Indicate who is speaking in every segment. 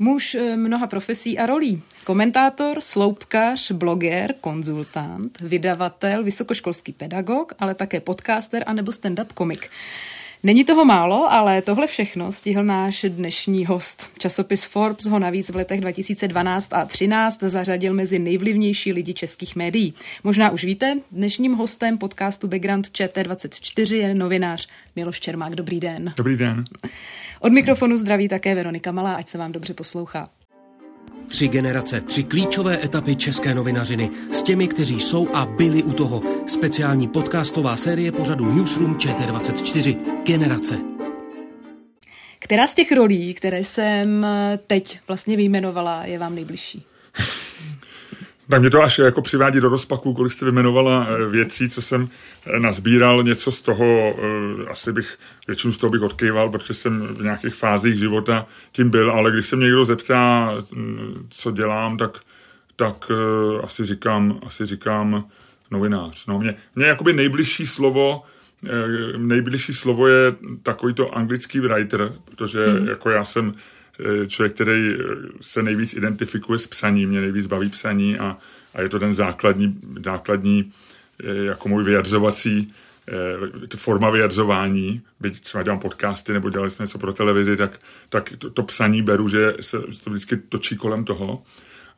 Speaker 1: Muž eh, mnoha profesí a rolí. Komentátor, sloupkař, bloger, konzultant, vydavatel, vysokoškolský pedagog, ale také podcaster anebo stand-up komik. Není toho málo, ale tohle všechno stihl náš dnešní host. Časopis Forbes ho navíc v letech 2012 a 2013 zařadil mezi nejvlivnější lidi českých médií. Možná už víte, dnešním hostem podcastu Background ČT24 je novinář Miloš Čermák. Dobrý den.
Speaker 2: Dobrý den.
Speaker 1: Od mikrofonu zdraví také Veronika Malá, ať se vám dobře poslouchá.
Speaker 3: Tři generace, tři klíčové etapy české novinařiny s těmi, kteří jsou a byli u toho. Speciální podcastová série pořadu Newsroom ČT24. Generace.
Speaker 1: Která z těch rolí, které jsem teď vlastně vyjmenovala, je vám nejbližší?
Speaker 2: Tak mě to až jako přivádí do rozpaku, kolik jste vymenovala eh, věcí, co jsem eh, nazbíral, něco z toho, eh, asi bych, většinu z toho bych odkýval, protože jsem v nějakých fázích života tím byl, ale když se mě někdo zeptá, mm, co dělám, tak, tak asi říkám, asi říkám novinář. No, mě, mě jakoby nejbližší slovo, nejbližší slovo je takový to anglický writer, protože mm. jako já jsem člověk, který se nejvíc identifikuje s psaním, mě nejvíc baví psaní a, a je to ten základní, základní eh, jako můj vyjadřovací eh, forma vyjadřování, byť třeba dělám podcasty nebo dělali jsme něco pro televizi, tak, tak to, to psaní beru, že se to vždycky točí kolem toho.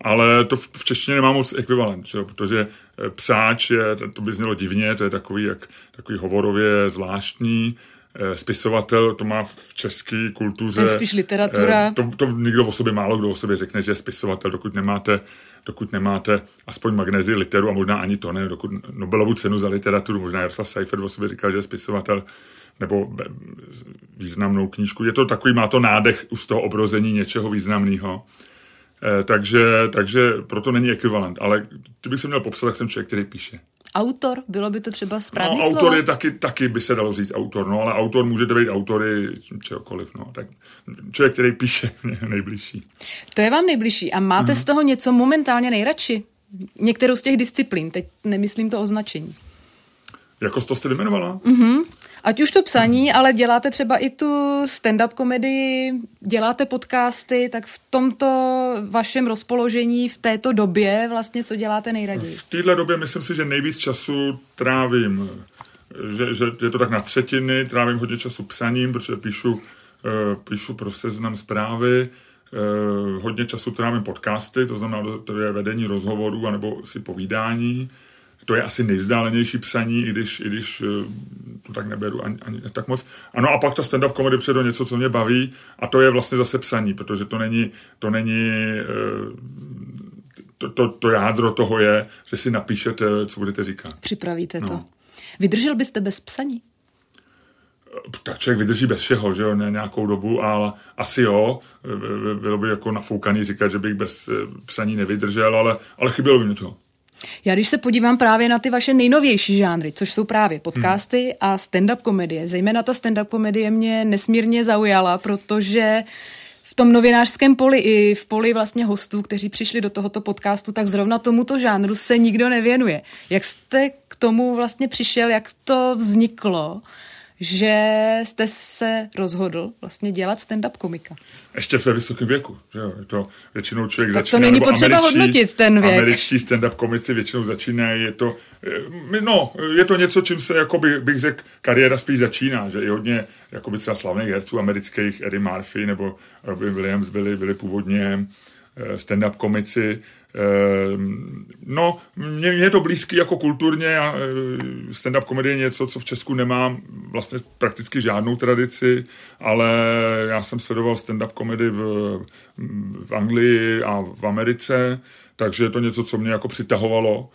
Speaker 2: Ale to v, v češtině nemá moc ekvivalent, že? protože eh, psáč je, to by znělo divně, to je takový, jak, takový hovorově zvláštní, Eh, spisovatel, to má v české kultuře. To
Speaker 1: je spíš literatura.
Speaker 2: Eh, to, to nikdo o sobě, málo kdo o sobě řekne, že je spisovatel, dokud nemáte, dokud nemáte aspoň magnezi literu a možná ani to ne, dokud Nobelovu cenu za literaturu, možná Jaroslav Seifert o sobě říkal, že je spisovatel, nebo významnou knížku. Je to takový, má to nádech už z toho obrození něčeho významného. Eh, takže, takže proto není ekvivalent. Ale kdybych se měl popsat, tak jsem člověk, který píše.
Speaker 1: Autor, bylo by to třeba správný
Speaker 2: no,
Speaker 1: autor
Speaker 2: slovo? je taky, taky by se dalo říct autor, no, ale autor můžete být autory čehokoliv, no, tak člověk, který píše, nejbližší.
Speaker 1: To je vám nejbližší a máte uh-huh. z toho něco momentálně nejradši? Některou z těch disciplín, teď nemyslím to označení.
Speaker 2: Jako to jste vyjmenovala?
Speaker 1: Uh-huh. Ať už to psaní, ale děláte třeba i tu stand-up komedii, děláte podcasty, tak v tomto vašem rozpoložení v této době vlastně co děláte nejraději?
Speaker 2: V této době myslím si, že nejvíc času trávím, že, že je to tak na třetiny, trávím hodně času psaním, protože píšu, eh, píšu pro seznam zprávy, eh, hodně času trávím podcasty, to znamená, to je vedení rozhovorů anebo si povídání, to je asi nejvzdálenější psaní, i když, i když eh, to tak neberu ani, ani tak moc. Ano a pak ta stand-up komedy přijde něco, co mě baví a to je vlastně zase psaní, protože to není, to není eh, to, to, to jádro toho je, že si napíšete, co budete říkat.
Speaker 1: Připravíte no. to. Vydržel byste bez psaní?
Speaker 2: tak člověk vydrží bez všeho, že jo, nějakou dobu, ale asi jo, bylo by jako nafoukaný říkat, že bych bez eh, psaní nevydržel, ale, ale chybělo by mi to.
Speaker 1: Já když se podívám právě na ty vaše nejnovější žánry, což jsou právě podcasty hmm. a stand-up komedie, zejména ta stand-up komedie mě nesmírně zaujala, protože v tom novinářském poli i v poli vlastně hostů, kteří přišli do tohoto podcastu, tak zrovna tomuto žánru se nikdo nevěnuje. Jak jste k tomu vlastně přišel, jak to vzniklo? Že jste se rozhodl vlastně dělat stand-up komika.
Speaker 2: Ještě ve vysokém věku, že jo? Je to většinou člověk
Speaker 1: tak
Speaker 2: začíná.
Speaker 1: to není potřeba hodnotit ten věk.
Speaker 2: Američtí stand-up komici většinou začínají, je to, eh, no, je to něco, čím se, jako by, bych řekl, kariéra spíš začíná, že i hodně, jako by třeba slavných herců amerických, Eddie Murphy nebo Robin Williams byli, byli původně eh, stand-up komici. No, mně, mně je to blízký jako kulturně a stand-up komedie je něco, co v Česku nemá vlastně prakticky žádnou tradici, ale já jsem sledoval stand-up komedy v, v Anglii a v Americe, takže je to něco, co mě jako přitahovalo.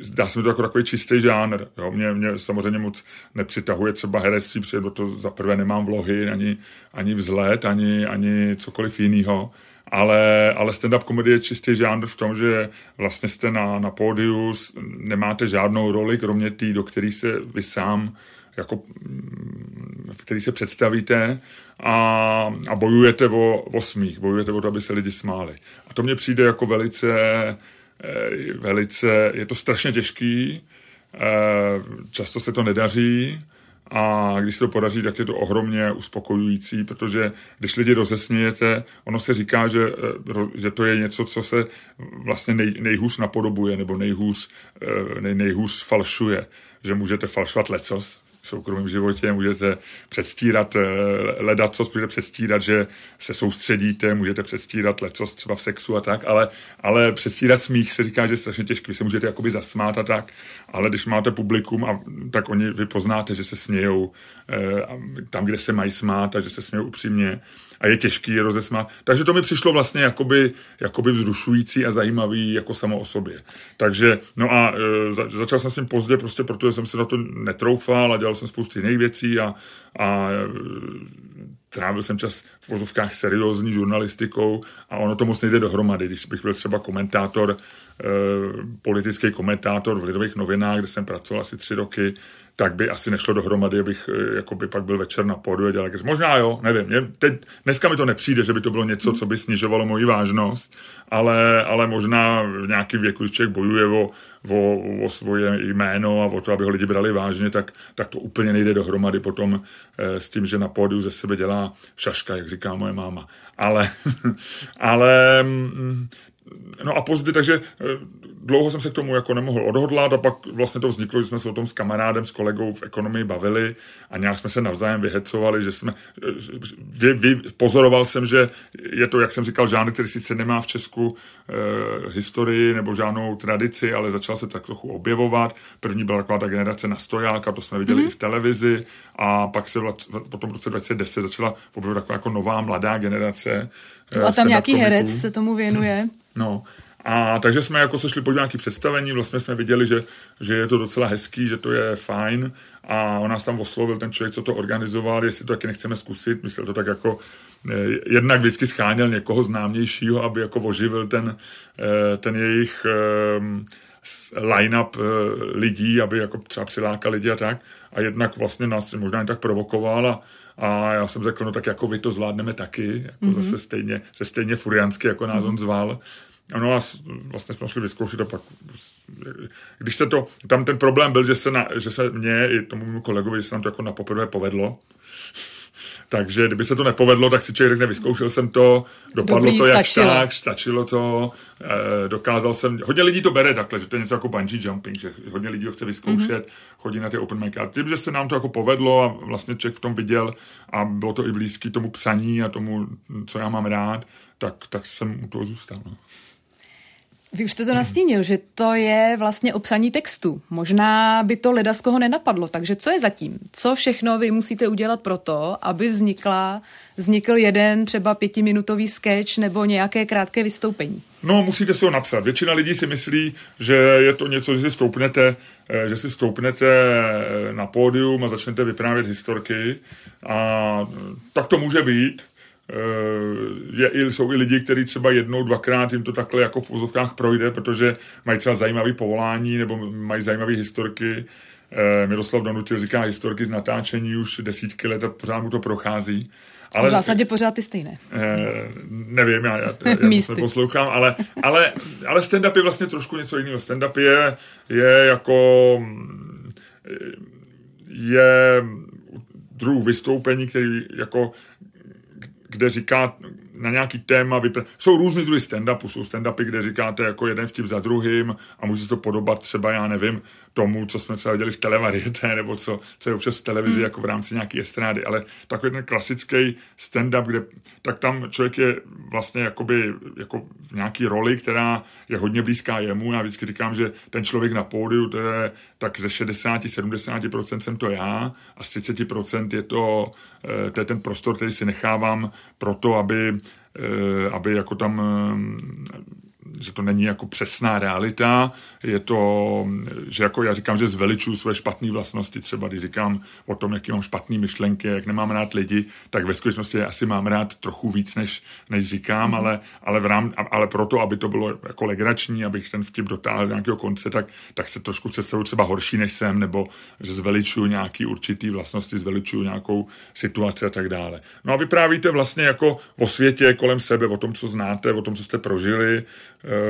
Speaker 2: Zdá se mi to jako takový čistý žánr. Jo. Mě, mě samozřejmě moc nepřitahuje třeba herectví, protože to za prvé nemám vlohy, ani, ani vzhled, ani, ani cokoliv jiného ale, ale stand-up komedie je čistý žánr v tom, že vlastně jste na, na pódiu, nemáte žádnou roli, kromě té, do které se vy sám jako, v který se představíte a, a bojujete o, o smích, bojujete o to, aby se lidi smáli. A to mně přijde jako velice, eh, velice, je to strašně těžký, eh, často se to nedaří, a když se to podaří, tak je to ohromně uspokojující, protože když lidi rozesmějete, ono se říká, že, eh, že to je něco, co se vlastně nej, nejhůř napodobuje nebo nejhůř, eh, nej, nejhůř falšuje, že můžete falšovat lecos, v soukromém životě, můžete předstírat eh, ledat, co můžete předstírat, že se soustředíte, můžete předstírat lecos třeba v sexu a tak, ale, ale předstírat smích se říká, že je strašně těžké, vy se můžete jakoby zasmát a tak, ale když máte publikum, a, tak oni vy poznáte, že se smějou eh, tam, kde se mají smát a že se smějou upřímně a je těžký je rozesmát. Takže to mi přišlo vlastně jakoby, jakoby vzrušující a zajímavý jako samo o sobě. Takže, no a e, začal jsem s tím pozdě, prostě protože jsem se na to netroufal a dělal jsem spoustu jiných věcí a, a e, trávil jsem čas v vozovkách seriózní žurnalistikou a ono to moc nejde dohromady. Když bych byl třeba komentátor, e, politický komentátor v Lidových novinách, kde jsem pracoval asi tři roky, tak by asi nešlo dohromady, abych eh, jako by pak byl večer na pódu a dělal Možná jo, nevím. Mě, teď, dneska mi to nepřijde, že by to bylo něco, co by snižovalo moji vážnost, ale, ale možná v nějakém věku, když člověk bojuje o, o, o svoje jméno a o to, aby ho lidi brali vážně, tak, tak to úplně nejde dohromady potom eh, s tím, že na pódiu ze sebe dělá šaška, jak říká moje máma. Ale, ale mm, No a později, takže eh, dlouho jsem se k tomu jako nemohl odhodlat a pak vlastně to vzniklo, že jsme se o tom s kamarádem, s kolegou v ekonomii bavili a nějak jsme se navzájem vyhecovali, že jsme, eh, vy, vy, pozoroval jsem, že je to, jak jsem říkal, žánr, který sice nemá v Česku eh, historii nebo žádnou tradici, ale začal se tak trochu objevovat. První byla taková ta generace na stojáka, to jsme viděli mm-hmm. i v televizi a pak se potom v roce 2010 začala objevovat taková jako nová mladá generace.
Speaker 1: a tam nějaký herec se tomu věnuje.
Speaker 2: No, a takže jsme jako se šli podívat nějaké představení, vlastně jsme viděli, že, že je to docela hezký, že to je fajn. A on nás tam oslovil ten člověk, co to organizoval, jestli to taky nechceme zkusit, myslel to tak jako eh, jednak vždycky scháněl někoho známějšího, aby jako oživil ten, eh, ten jejich ehm, line-up eh, lidí, aby jako třeba přilákal lidi a tak. A jednak vlastně nás možná jen tak provokoval a, a já jsem řekl, no tak jako vy to zvládneme taky, jako mm-hmm. zase stejně, se stejně furiansky, jako nás mm-hmm. on zval. Ano a vlastně jsme šli vyzkoušet a pak, když se to, tam ten problém byl, že se, na, že se mně i tomu mému kolegovi, že se nám to jako na poprvé povedlo, takže kdyby se to nepovedlo, tak si člověk řekne, vyzkoušel jsem to, dopadlo Dobrý, to jak stačilo. tak, stačilo to, eh, dokázal jsem, hodně lidí to bere takhle, že to je něco jako bungee jumping, že hodně lidí ho chce vyzkoušet, mm-hmm. chodí na ty open mic. A tím, že se nám to jako povedlo a vlastně člověk v tom viděl a bylo to i blízký tomu psaní a tomu, co já mám rád, tak, tak jsem u toho zůstal. No.
Speaker 1: Vy už jste to nastínil, že to je vlastně obsaní textu. Možná by to leda z koho nenapadlo, takže co je zatím? Co všechno vy musíte udělat pro to, aby vznikla, vznikl jeden třeba pětiminutový sketch nebo nějaké krátké vystoupení?
Speaker 2: No, musíte si ho napsat. Většina lidí si myslí, že je to něco, že si stoupnete, eh, že si stoupnete eh, na pódium a začnete vyprávět historky. A tak to může být, Eh, je, jsou i lidi, kteří třeba jednou, dvakrát jim to takhle jako v úzovkách projde, protože mají třeba zajímavé povolání nebo mají zajímavé historky. Eh, Miroslav Donutil říká historky z natáčení už desítky let a pořád mu to prochází.
Speaker 1: Ale, v zásadě pořád ty stejné.
Speaker 2: Eh, nevím, já, já, já to poslouchám, ale, ale, ale stand-up je vlastně trošku něco jiného. Stand-up je, je jako je druh vystoupení, který jako kde říká na nějaký téma, vypr- jsou různý druhy stand-upu, jsou stand-upy, kde říkáte jako jeden vtip za druhým a může se to podobat třeba, já nevím, tomu, co jsme třeba viděli v televariete, nebo co, co je občas v televizi,
Speaker 1: Hmm.
Speaker 2: jako v rámci nějaké estrády, ale takový ten klasický stand-up, kde tak tam člověk je vlastně jakoby, jako v nějaký roli, která je hodně blízká jemu. Já vždycky říkám, že ten člověk na pódiu, to je tak ze 60-70% jsem to já a z 30% je to, eh, to je ten prostor, který si nechávám pro to, aby, eh, aby jako tam eh, že to není jako přesná realita, je to, že jako já říkám, že zveličuju své špatné vlastnosti, třeba když říkám o tom, jaký mám špatné myšlenky, jak nemám rád lidi, tak ve skutečnosti je asi mám rád trochu víc, než, než říkám, mm. ale, ale, v rám, ale proto, aby to bylo jako legrační, abych ten vtip dotáhl do nějakého konce, tak, tak se trošku představuju třeba horší, než jsem, nebo že zveličuju nějaký určitý vlastnosti, zveličuju nějakou situaci a tak dále. No a vyprávíte vlastně jako o světě kolem sebe, o tom, co znáte, o tom, co jste prožili,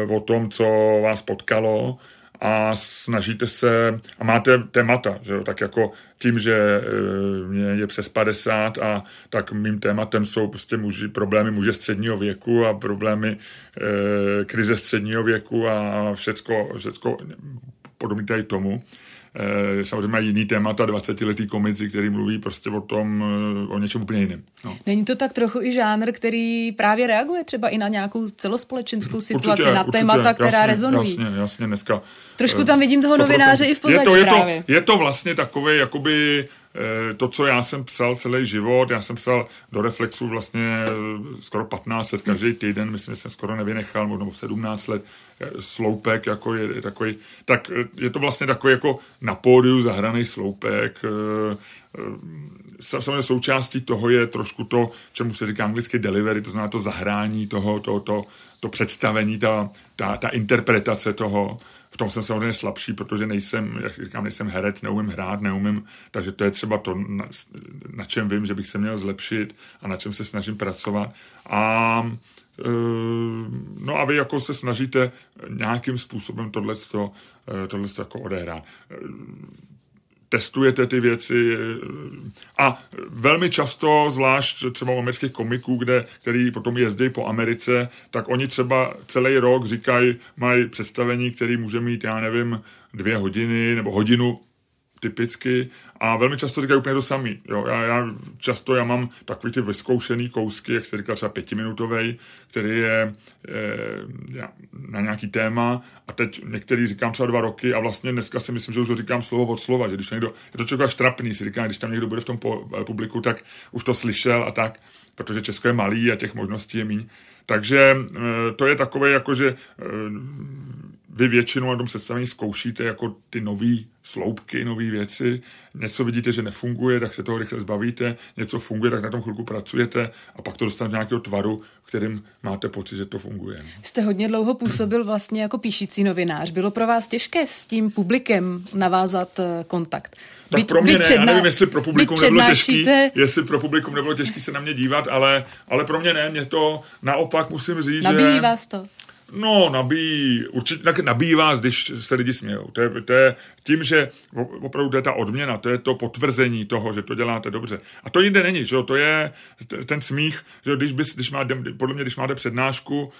Speaker 2: o tom, co vás potkalo a snažíte se, a máte témata, že jo, tak jako tím, že eh, mě je přes 50 a tak mým tématem jsou prostě muži, problémy muže středního věku a problémy e, krize středního věku a všecko, všecko podobný tady tomu. E, samozřejmě mají jiný témata, 20-letý komici, který mluví prostě o tom, e, o něčem úplně jiném. No.
Speaker 1: Není to tak trochu i žánr, který právě reaguje třeba i na nějakou celospolečenskou situaci,
Speaker 2: Určitě,
Speaker 1: na
Speaker 2: určitě,
Speaker 1: témata, která
Speaker 2: jasně,
Speaker 1: rezonují?
Speaker 2: Jasně, jasně, dneska.
Speaker 1: Trošku tam vidím toho
Speaker 2: 100%.
Speaker 1: novináře i v pozadí
Speaker 2: je to, je
Speaker 1: právě.
Speaker 2: To, je to vlastně takové, jakoby eh, to, co já jsem psal celý život, já jsem psal do Reflexu vlastně eh, skoro 15 let každý týden, myslím, že jsem skoro nevynechal, možná 17 let, eh, sloupek jako je, je takový, tak eh, je to vlastně takový jako na pódiu zahraný sloupek, eh, samozřejmě součástí toho je trošku to, čemu se říká anglicky delivery, to znamená to zahrání toho, to, to, to představení, ta, ta, ta interpretace toho. V tom jsem samozřejmě slabší, protože nejsem, jak říkám, nejsem herec, neumím hrát, neumím, takže to je třeba to, na, na čem vím, že bych se měl zlepšit a na čem se snažím pracovat. A No a vy jako se snažíte nějakým způsobem tohle jako odehrát testujete ty věci a velmi často, zvlášť třeba u amerických komiků, kde, který potom jezdí po Americe, tak oni třeba celý rok říkají, mají představení, který může mít, já nevím, dvě hodiny nebo hodinu typicky a velmi často říkají úplně to samý. Jo, já, já, často já mám takový ty vyzkoušený kousky, jak jste říkal, třeba pětiminutový, který je, je na nějaký téma a teď některý říkám třeba dva roky a vlastně dneska si myslím, že už ho říkám slovo od slova, že když někdo, je to člověk štrapný, si říkám, když tam někdo bude v tom publiku, tak už to slyšel a tak, protože Česko je malý a těch možností je míň. Takže to je takové, jako že vy většinou na tom představení zkoušíte jako ty nové sloupky, nové věci. Něco vidíte, že nefunguje, tak se toho rychle zbavíte. Něco funguje, tak na tom chvilku pracujete a pak to dostanete do nějakého tvaru, kterým máte pocit, že to funguje.
Speaker 1: Jste hodně dlouho působil vlastně jako píšící novinář. Bylo pro vás těžké s tím publikem navázat eh, kontakt?
Speaker 2: Tak byť, pro mě ne, předna... já nevím, jestli pro publikum nebylo těžký, jestli pro publikum nebylo těžké se na mě dívat, ale, ale pro mě ne, mě to naopak musím říct,
Speaker 1: Nabíjí
Speaker 2: že...
Speaker 1: vás to?
Speaker 2: No, nabíjí, určitě tak nabíjí vás, když se lidi smějou. To je, to je tím, že opravdu to je ta odměna, to je to potvrzení toho, že to děláte dobře. A to jinde není, že to je ten smích, že když, bys, když máte, podle mě, když máte přednášku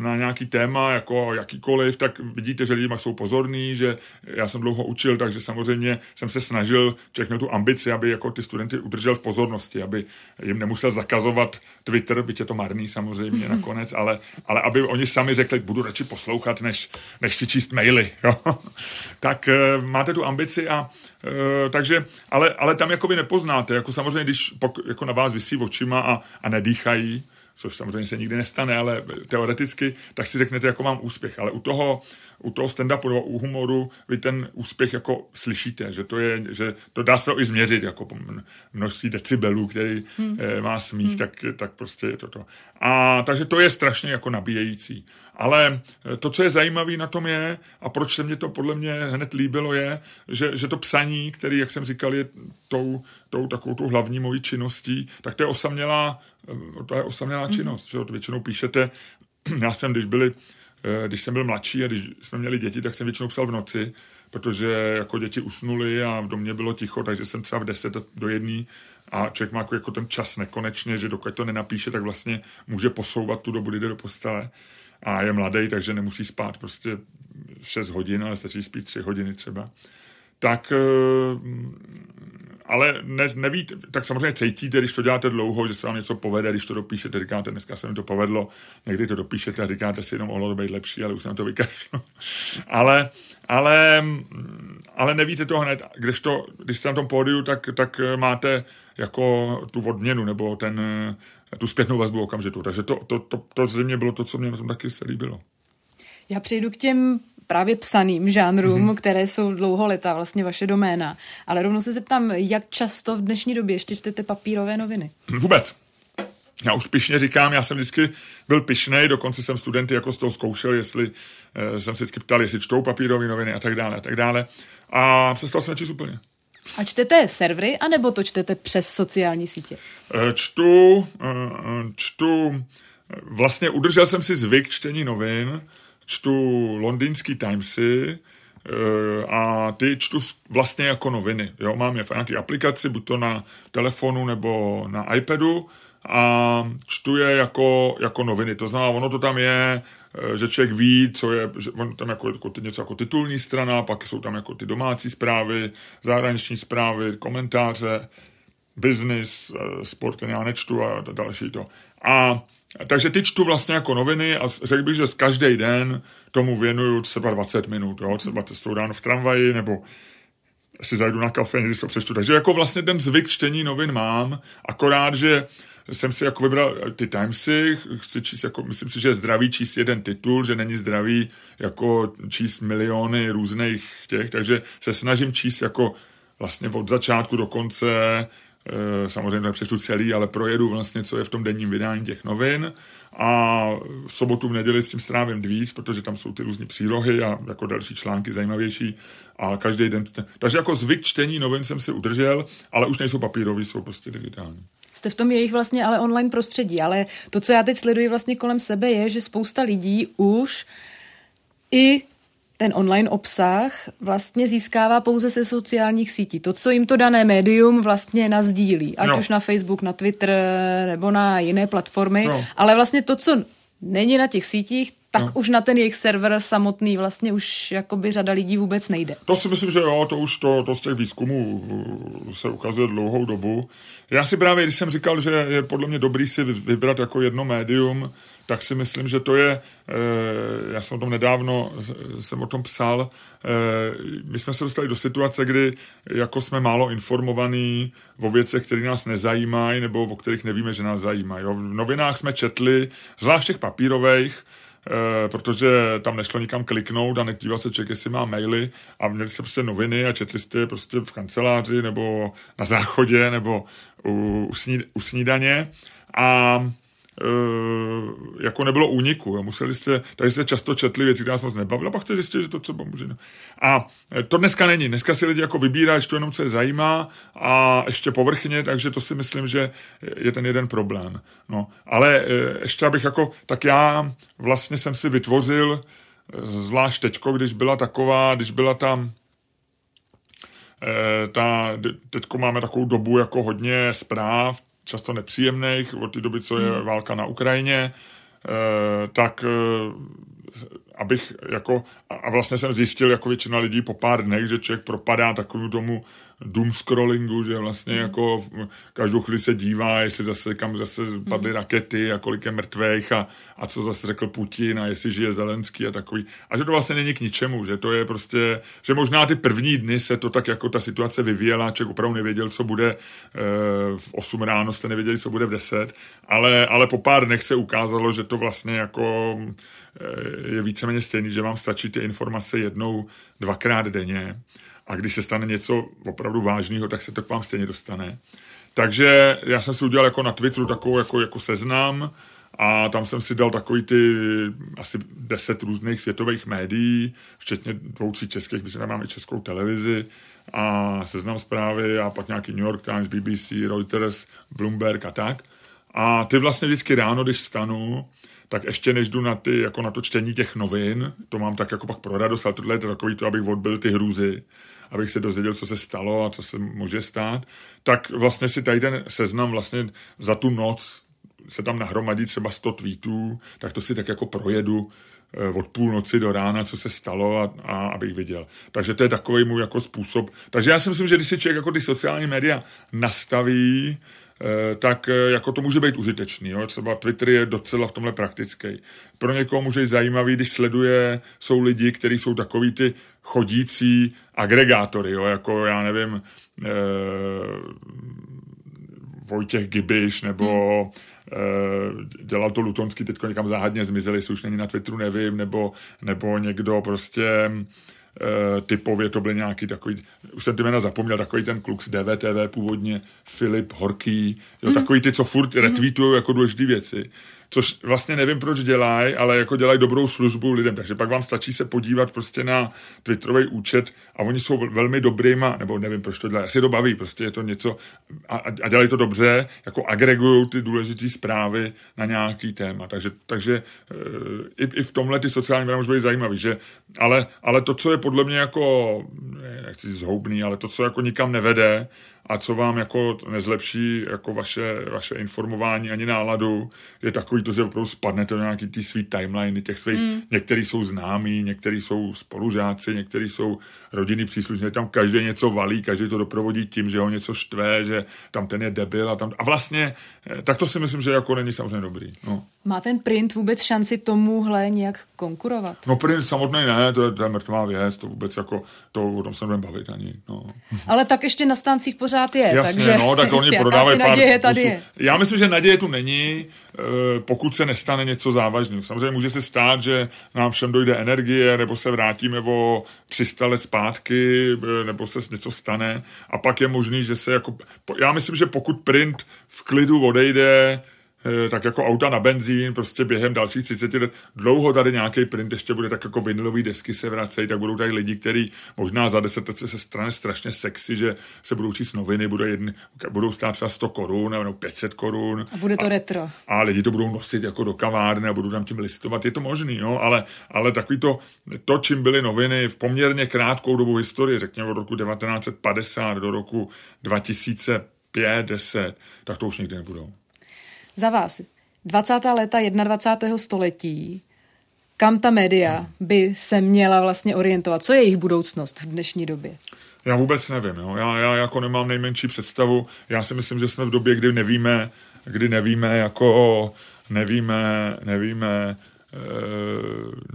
Speaker 2: na nějaký téma, jako jakýkoliv, tak vidíte, že lidi jsou pozorní, že já jsem dlouho učil, takže samozřejmě jsem se snažil, člověk měl tu ambici, aby jako ty studenty udržel v pozornosti, aby jim nemusel zakazovat Twitter, byť je to marný samozřejmě nakonec, ale, ale aby oni sami řekli, budu radši poslouchat, než, než si číst maily. Jo? tak e, máte tu ambici a e, takže, ale, ale tam jako vy nepoznáte, jako samozřejmě, když pok, jako na vás vysí očima a, a nedýchají, což samozřejmě se nikdy nestane, ale teoreticky, tak si řeknete, jako mám úspěch. Ale u toho, u toho stand-upu nebo u humoru vy ten úspěch jako slyšíte, že to je, že to dá se to i změřit, jako množství decibelů, který hmm. má smích, hmm. tak, tak prostě je to to. A takže to je strašně jako nabíjející. Ale to, co je zajímavé na tom je, a proč se mě to podle mě hned líbilo, je, že, že to psaní, který, jak jsem říkal, je tou, tou takovou tou hlavní mojí činností, tak to je osamělá, to je osamělá mm. činnost, že to většinou píšete. Já jsem, když byli, když jsem byl mladší a když jsme měli děti, tak jsem většinou psal v noci, protože jako děti usnuli a v domě bylo ticho, takže jsem třeba v 10 do jedné a člověk má jako, ten čas nekonečně, že dokud to nenapíše, tak vlastně může posouvat tu dobu, kdy jde do postele. a je mladý, takže nemusí spát prostě 6 hodin, ale stačí spít 3 hodiny třeba. Tak ale ne, nevíte, tak samozřejmě cítíte, když to děláte dlouho, že se vám něco povede, když to dopíšete, říkáte, dneska se mi to povedlo, někdy to dopíšete a říkáte si jenom, mohlo to být lepší, ale už jsem to vykašlu. ale, ale, ale nevíte to hned, když, to, když jste na tom pódiu, tak, tak máte jako tu odměnu, nebo ten, tu zpětnou vazbu okamžitou. Takže to, to, to, to zřejmě bylo to, co mě na tom taky se líbilo.
Speaker 1: Já přejdu k těm právě psaným žánrům, mm-hmm. které jsou dlouholetá vlastně vaše doména. Ale rovnou se zeptám, jak často v dnešní době ještě čtete papírové noviny?
Speaker 2: Vůbec. Já už pišně říkám, já jsem vždycky byl pišnej, dokonce jsem studenty jako z toho zkoušel, jestli eh, jsem se vždycky ptal, jestli čtou papírové noviny a tak dále a tak dále. A přestal jsem číst úplně.
Speaker 1: A čtete servery, anebo to čtete přes sociální sítě?
Speaker 2: Eh, čtu, eh, čtu, vlastně udržel jsem si zvyk čtení novin, čtu londýnský Timesy, eh, a ty čtu vlastně jako noviny. Jo? Mám je v nějaké aplikaci, buď to na telefonu nebo na iPadu a čtu je jako, jako noviny. To znamená, ono to tam je, eh, že člověk ví, co je, že on tam jako, jako ty, něco jako titulní strana, pak jsou tam jako ty domácí zprávy, zahraniční zprávy, komentáře, business, eh, sport, ten já nečtu a další to. A takže ty čtu vlastně jako noviny a řekl bych, že z každý den tomu věnuju třeba 20 minut, jo? třeba cestu ráno v tramvaji, nebo si zajdu na kafe, někdy to přečtu. Takže jako vlastně ten zvyk čtení novin mám, akorát, že jsem si jako vybral ty Timesy, chci číst jako, myslím si, že je zdravý číst jeden titul, že není zdravý jako číst miliony různých těch, takže se snažím číst jako vlastně od začátku do konce samozřejmě nepřečtu celý, ale projedu vlastně, co je v tom denním vydání těch novin a v sobotu, v neděli s tím strávím víc, protože tam jsou ty různé přílohy a jako další články zajímavější a každý den. Takže jako zvyk čtení novin jsem si udržel, ale už nejsou papírový, jsou prostě digitální.
Speaker 1: Jste v tom jejich vlastně ale online prostředí, ale to, co já teď sleduji vlastně kolem sebe, je, že spousta lidí už i ten online obsah vlastně získává pouze se sociálních sítí. To, co jim to dané médium vlastně nazdílí, ať no. už na Facebook, na Twitter nebo na jiné platformy, no. ale vlastně to, co není na těch sítích, tak no. už na ten jejich server samotný vlastně už jakoby řada lidí vůbec nejde.
Speaker 2: To si myslím, že jo, to už to, to z těch výzkumů uh, se ukazuje dlouhou dobu. Já si právě, když jsem říkal, že je podle mě dobrý si vybrat jako jedno médium, tak si myslím, že to je, eh, já jsem o tom nedávno, jsem o tom psal, eh, my jsme se dostali do situace, kdy jako jsme málo informovaní o věcech, které nás nezajímají, nebo o kterých nevíme, že nás zajímají. V novinách jsme četli, zvlášť těch papírových, Eh, protože tam nešlo nikam kliknout a nedíval se člověk, jestli má maily a měli jste prostě noviny a četli jste prostě v kanceláři nebo na záchodě nebo u, u, sníd, u snídaně a jako nebylo úniku. Jo. Museli jste, tady jste často četli věci, které nás moc nebavily, pak jste zjistili, že to třeba může. A to dneska není. Dneska si lidi jako vybírají, to jenom, co je zajímá a ještě povrchně, takže to si myslím, že je ten jeden problém. No. Ale uh, ještě abych jako, tak já vlastně jsem si vytvořil, zvlášť teďko, když byla taková, když byla tam eh, ta, teďko máme takovou dobu jako hodně zpráv, často nepříjemných od té doby, co je hmm. válka na Ukrajině, eh, tak eh, abych jako, a vlastně jsem zjistil jako většina lidí po pár dnech, že člověk propadá takovému tomu doom scrollingu, že vlastně mm. jako každou chvíli se dívá, jestli zase kam zase padly mm. rakety a kolik je mrtvých a, a co zase řekl Putin a jestli žije Zelenský a takový. A že to vlastně není k ničemu, že to je prostě, že možná ty první dny se to tak jako ta situace vyvíjela, člověk opravdu nevěděl, co bude e, v 8 ráno, jste nevěděli, co bude v 10, ale, ale po pár dnech se ukázalo, že to vlastně jako e, je víceméně stejný, že vám stačí ty informace jednou, dvakrát denně a když se stane něco opravdu vážného, tak se to k vám stejně dostane. Takže já jsem si udělal jako na Twitteru takovou jako, jako seznam a tam jsem si dal takový ty asi deset různých světových médií, včetně dvou, tří českých, myslím, máme českou televizi a seznam zprávy a pak nějaký New York Times, BBC, Reuters, Bloomberg a tak. A ty vlastně vždycky ráno, když stanu, tak ještě než jdu na, ty, jako na to čtení těch novin, to mám tak jako pak pro radost, ale tohle je takový to, abych odbil ty hrůzy, abych se dozvěděl, co se stalo a co se může stát, tak vlastně si tady ten seznam vlastně za tu noc se tam nahromadí třeba 100 tweetů, tak to si tak jako projedu eh, od půlnoci do rána, co se stalo a, a abych viděl. Takže to je takový můj jako způsob. Takže já si myslím, že když si člověk jako ty sociální média nastaví, tak eh, jako to může být užitečný. Jo? Třeba Twitter je docela v tomhle praktický. Pro někoho může být zajímavý, když sleduje, jsou lidi, kteří jsou takový ty chodící agregátory, jo? jako já nevím, eh, Vojtěch Gibiš nebo hmm dělal to Lutonský, teď někam záhadně zmizeli, jestli už není na Twitteru, nevím, nebo, nebo někdo prostě Eh, typově to byl nějaký takový, už jsem ty jména zapomněl, takový ten kluk z DVTV původně, Filip Horký, jo, mm. takový ty, co furt mm. retweetují jako důležité věci což vlastně nevím, proč dělají, ale jako dělají dobrou službu lidem, takže pak vám stačí se podívat prostě na Twitterový účet a oni jsou velmi dobrýma, nebo nevím, proč to dělají, asi to baví, prostě je to něco a, a dělají to dobře, jako agregují ty důležité zprávy na nějaký téma, takže, takže e, i, i v tomhle ty sociální média může být zajímavý, že, ale, ale to, co je podle mě jako, nechci zhoubný, ale to, co jako nikam nevede, a co vám jako nezlepší jako vaše, vaše informování ani náladu, je takový to, že opravdu spadnete do nějaký ty svý timeliny těch svých, mm. některý jsou známí, některý jsou spolužáci, některý jsou rodinný příslušníci, tam každý něco valí, každý to doprovodí tím, že ho něco štve, že tam ten je debil a tam, a vlastně, eh, tak to si myslím, že jako není samozřejmě dobrý. No.
Speaker 1: Má ten print vůbec šanci tomuhle nějak konkurovat?
Speaker 2: No print samotný ne, to je, to je mrtvá věc, to vůbec jako, to o tom se nebudeme bavit ani. No.
Speaker 1: Ale tak ještě na stancích pořád je,
Speaker 2: Jasně,
Speaker 1: takže
Speaker 2: no, tak oni prodávají pár
Speaker 1: naděje tady je.
Speaker 2: Já myslím, že naděje tu není, eh, pokud se nestane něco závažného. Samozřejmě může se stát, že nám všem dojde energie, nebo se vrátíme o 300 let zpátky, eh, nebo se něco stane a pak je možný, že se jako... Já myslím, že pokud print v klidu odejde, tak jako auta na benzín, prostě během dalších 30 let, dlouho tady nějaký print ještě bude tak jako vinilový desky se vracejí, tak budou tady lidi, kteří možná za 10 let se strane strašně sexy, že se budou číst noviny, budou, jedn, budou stát třeba 100 korun nebo 500 korun.
Speaker 1: A bude to
Speaker 2: a,
Speaker 1: retro.
Speaker 2: A lidi to budou nosit jako do kavárny a budou tam tím listovat. Je to možný, jo, ale, ale takový to, to, čím byly noviny v poměrně krátkou dobu historie, řekněme od roku 1950 do roku 2005, 10, tak to už nikdy nebudou
Speaker 1: za vás 20. léta 21. století, kam ta média by se měla vlastně orientovat? Co je jejich budoucnost v dnešní době?
Speaker 2: Já vůbec nevím. Jo. Já, já jako nemám nejmenší představu. Já si myslím, že jsme v době, kdy nevíme, kdy nevíme, jako nevíme, nevíme, e,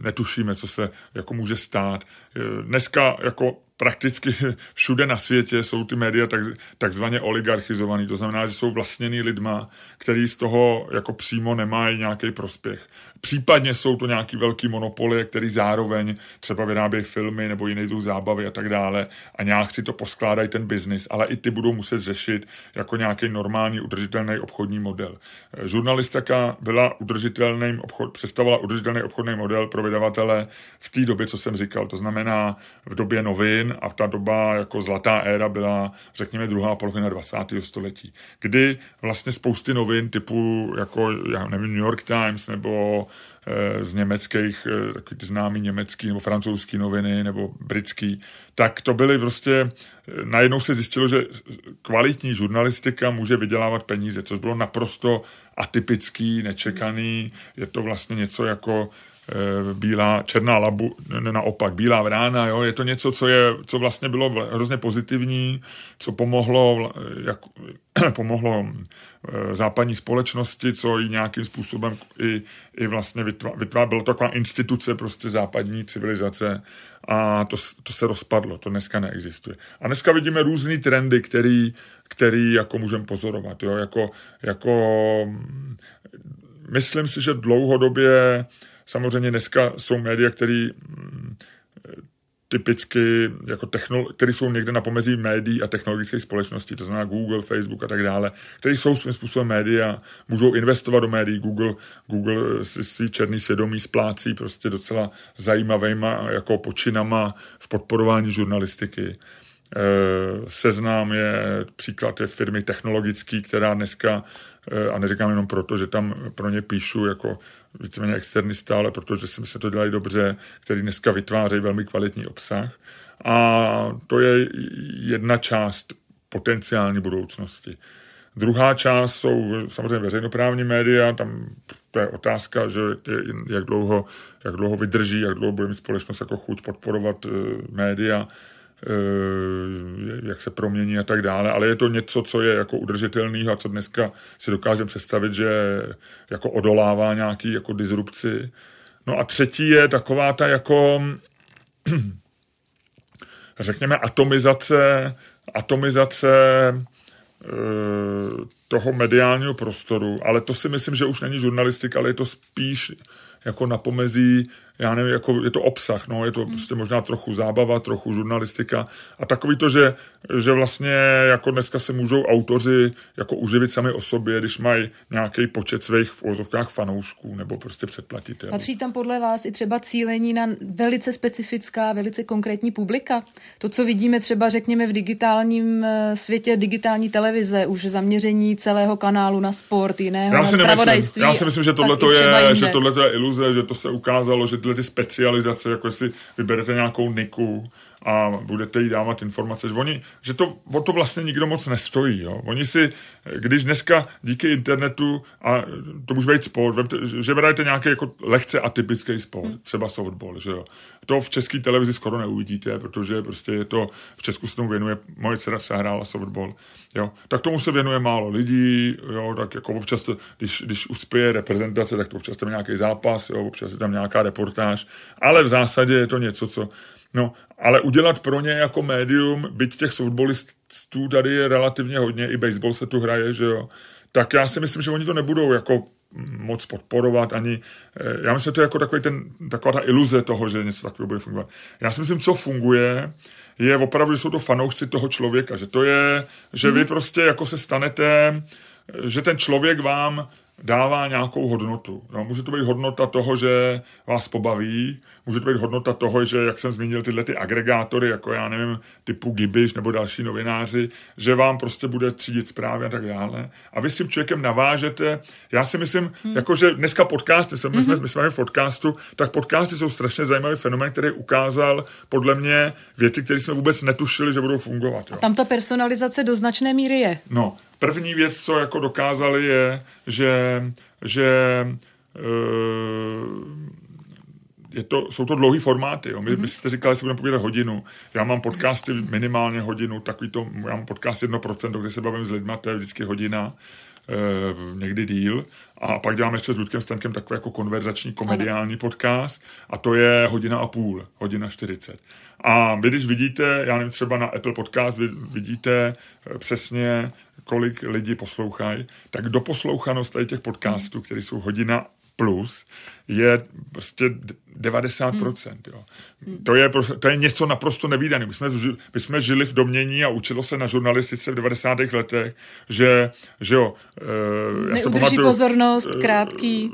Speaker 2: netušíme, co se jako může stát. E, dneska jako prakticky všude na světě jsou ty média tak, takzvaně oligarchizovaný, to znamená, že jsou vlastněný lidma, který z toho jako přímo nemají nějaký prospěch. Případně jsou to nějaký velký monopoly, který zároveň třeba vyrábějí filmy nebo jiný druh zábavy a tak dále a nějak si to poskládají ten biznis, ale i ty budou muset řešit jako nějaký normální udržitelný obchodní model. Žurnalistika byla udržitelným obchod, představovala udržitelný obchodní model pro vydavatele v té době, co jsem říkal, to znamená v době novin, novin a ta doba jako zlatá éra byla, řekněme, druhá polovina 20. století, kdy vlastně spousty novin typu, jako, já nevím, New York Times nebo e, z německých, e, takový ty známý německý nebo francouzský noviny nebo britský, tak to byly prostě, e, najednou se zjistilo, že kvalitní žurnalistika může vydělávat peníze, což bylo naprosto atypický, nečekaný, je to vlastně něco jako Eh, bílá, černá labu, ne, naopak, bílá vrána, jo, je to něco, co, je, co vlastně bylo hrozně pozitivní, co pomohlo, jak, pomohlo eh, západní společnosti, co i nějakým způsobem i, i vlastně vytvářelo, vytvá, byla to taková instituce prostě západní civilizace a to, to se rozpadlo, to dneska neexistuje. A dneska vidíme různé trendy, který, který jako můžeme pozorovat, jo, jako, jako myslím si, že dlouhodobě Samozřejmě dneska jsou média, které mm, typicky jako technolo- které jsou někde na pomezí médií a technologické společnosti, to znamená Google, Facebook a tak dále, které jsou svým způsobem média, můžou investovat do médií. Google, Google si svý černý svědomí splácí prostě docela zajímavýma jako počinama v podporování žurnalistiky. Eh, seznám je příklad je firmy technologický, která dneska, a neříkám jenom proto, že tam pro ně píšu jako víceméně externista, ale protože si myslím, že to dělají dobře, který dneska vytvářejí velmi kvalitní obsah. A to je jedna část potenciální budoucnosti. Druhá část jsou samozřejmě veřejnoprávní média, tam to je otázka, že jak dlouho, jak dlouho vydrží, jak dlouho bude mít společnost jako chuť podporovat média jak se promění a tak dále, ale je to něco, co je jako udržitelný a co dneska si dokážeme představit, že jako odolává nějaký jako disrupci. No a třetí je taková ta jako řekněme atomizace atomizace eh, toho mediálního prostoru, ale to si myslím, že už není žurnalistika, ale je to spíš jako na pomezí já nevím, jako je to obsah, no, je to hmm. prostě možná trochu zábava, trochu žurnalistika a takový to, že, že vlastně jako dneska se můžou autoři jako uživit sami o sobě, když mají nějaký počet svých v ozovkách fanoušků nebo prostě předplatitel.
Speaker 1: Patří tam podle vás i třeba cílení na velice specifická, velice konkrétní publika? To, co vidíme třeba, řekněme, v digitálním eh, světě digitální televize, už zaměření celého kanálu na sport, jiného
Speaker 2: já
Speaker 1: na
Speaker 2: spravodajství. Já si myslím, že tohle je, že tohle je iluze, že to se ukázalo, že tyhle ty specializace, jako si vyberete nějakou niku a budete jí dávat informace, že, oni, že to, o to vlastně nikdo moc nestojí. Jo. Oni si, když dneska díky internetu, a to může být sport, že berete nějaký jako lehce atypický sport, hmm. třeba softball, že jo. To v české televizi skoro neuvidíte, protože prostě je to, v Česku se tomu věnuje, moje dcera se hrála softball, jo. Tak tomu se věnuje málo lidí, jo, tak jako občas, to, když, když uspěje reprezentace, tak to občas tam nějaký zápas, jo, občas je tam nějaká reportáž, ale v zásadě je to něco, co No, ale udělat pro ně jako médium, byť těch softballistů tady je relativně hodně, i baseball se tu hraje, že jo, tak já si myslím, že oni to nebudou jako moc podporovat ani, eh, já myslím, že to je jako takový ten, taková ta iluze toho, že něco takového bude fungovat. Já si myslím, co funguje, je opravdu, že jsou to fanoušci toho člověka, že to je, že vy mhm. prostě jako se stanete, že ten člověk vám dává nějakou hodnotu. No, může to být hodnota toho, že vás pobaví, může to být hodnota toho, že, jak jsem zmínil, tyhle ty agregátory, jako já nevím, typu Gibiš nebo další novináři, že vám prostě bude třídit zprávy a tak dále. A vy s tím člověkem navážete. Já si myslím, hmm. jako že dneska podcasty, my jsme, hmm. my jsme v podcastu, tak podcasty jsou strašně zajímavý fenomén, který ukázal podle mě věci, které jsme vůbec netušili, že budou fungovat. Jo.
Speaker 1: A tam ta personalizace do značné míry je.
Speaker 2: No, První věc, co jako dokázali, je, že, že eh, je to, jsou to dlouhý formáty. Jo. My mm-hmm. byste říkali, že si budeme povídat hodinu. Já mám podcasty minimálně hodinu, takový to, já mám podcast 1%, kde se bavím s lidmi, to je vždycky hodina, e, někdy díl. A pak děláme ještě s Ludkem Stankem takový jako konverzační komediální ano. podcast a to je hodina a půl, hodina 40. A vy, když vidíte, já nevím, třeba na Apple Podcast, vy vidíte eh, přesně, kolik lidí poslouchají, tak doposlouchanost tady těch podcastů, které jsou hodina plus, je prostě 90%. Hmm. Jo. To, je, to je něco naprosto nevýdané. My jsme, my jsme žili v domění a učilo se na žurnalistice v 90. letech, že, že jo...
Speaker 1: Uh, já se pamatuju, pozornost, uh, krátký.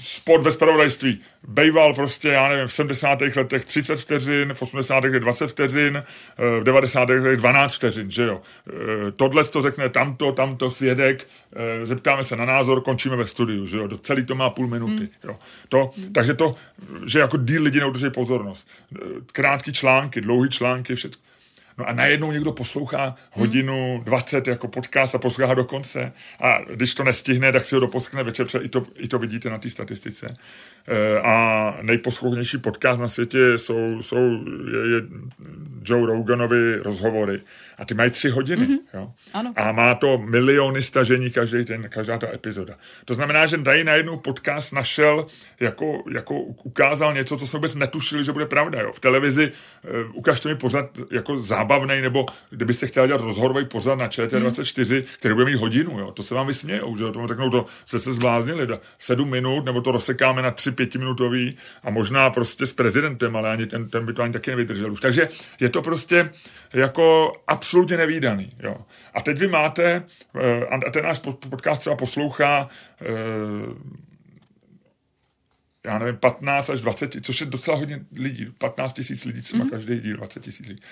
Speaker 2: Sport ve spravodajství. Bejval prostě, já nevím, v 70. letech 30 vteřin, v 80. letech 20 vteřin, uh, v 90. letech 12 vteřin, že jo. Tohle to řekne tamto, tamto svědek, zeptáme se na názor, končíme ve studiu, že jo. Celý to má půl minuty, hmm. jo. To. Takže to, že jako díl lidi neudrží pozornost. Krátký články, dlouhý články, všechno. No a najednou někdo poslouchá hodinu hmm. 20 jako podcast a poslouchá do konce. A když to nestihne, tak si ho doposkne večer, i to, i to vidíte na té statistice. E, a nejposlouchanější podcast na světě jsou, jsou je, je Joe Roganovi rozhovory. A ty mají tři hodiny. Mm-hmm. Jo?
Speaker 1: Ano.
Speaker 2: A má to miliony stažení každý ten, každá ta epizoda. To znamená, že tady najednou podcast našel, jako, jako ukázal něco, co jsme vůbec netušili, že bude pravda. Jo? V televizi uh, ukažte mi pořád jako zábavný, nebo kdybyste chtěli dělat rozhodorový pořad na ČT24, mm. který bude mít hodinu, jo? to se vám vysmějou, že jo? tomu řeknou, to se se zbláznili, sedm minut, nebo to rozsekáme na tři pětiminutový a možná prostě s prezidentem, ale ani ten, ten by to ani taky nevydržel už. Takže je to prostě jako absolutně nevýdaný. Jo. A teď vy máte, eh, a ten náš podcast třeba poslouchá eh, já nevím, 15 až 20, což je docela hodně lidí, 15 tisíc lidí třeba mm. každý díl, 20 tisíc lidí.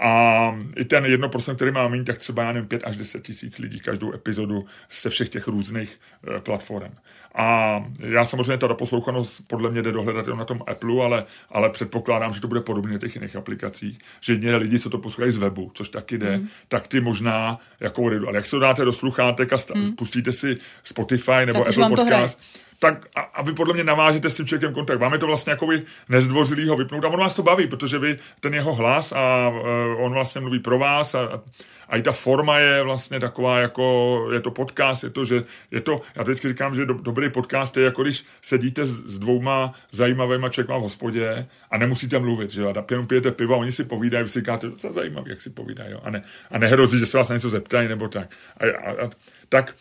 Speaker 2: A i ten 1%, který má méně, tak třeba, já nevím, 5 až 10 tisíc lidí každou epizodu se všech těch různých uh, platform. A já samozřejmě ta doposlouchanost podle mě jde dohledat na tom Apple, ale, ale předpokládám, že to bude podobně na těch jiných aplikacích, že jedně lidi, co to poslouchají z webu, což taky jde, mm. tak ty možná jako odejdu. Ale jak se to dáte do sluchátek a mm. pustíte si Spotify nebo tak Apple Podcast, tak a, a vy podle mě navážete s tím člověkem kontakt. Vám je to vlastně jako nezdvořilý ho vypnout a on vás to baví, protože vy ten jeho hlas a uh, on vlastně mluví pro vás a, a i ta forma je vlastně taková jako, je to podcast, je to, že je to, já vždycky říkám, že do, dobrý podcast je jako když sedíte s, s dvouma zajímavými člověkma v hospodě a nemusíte mluvit, že jo, a jenom pijete pivo a oni si povídají, vy si říkáte, to je zajímavé, jak si povídají, jo, a, ne, a nehrozí, že se vás na něco zeptají, nebo tak. A, a, a, tak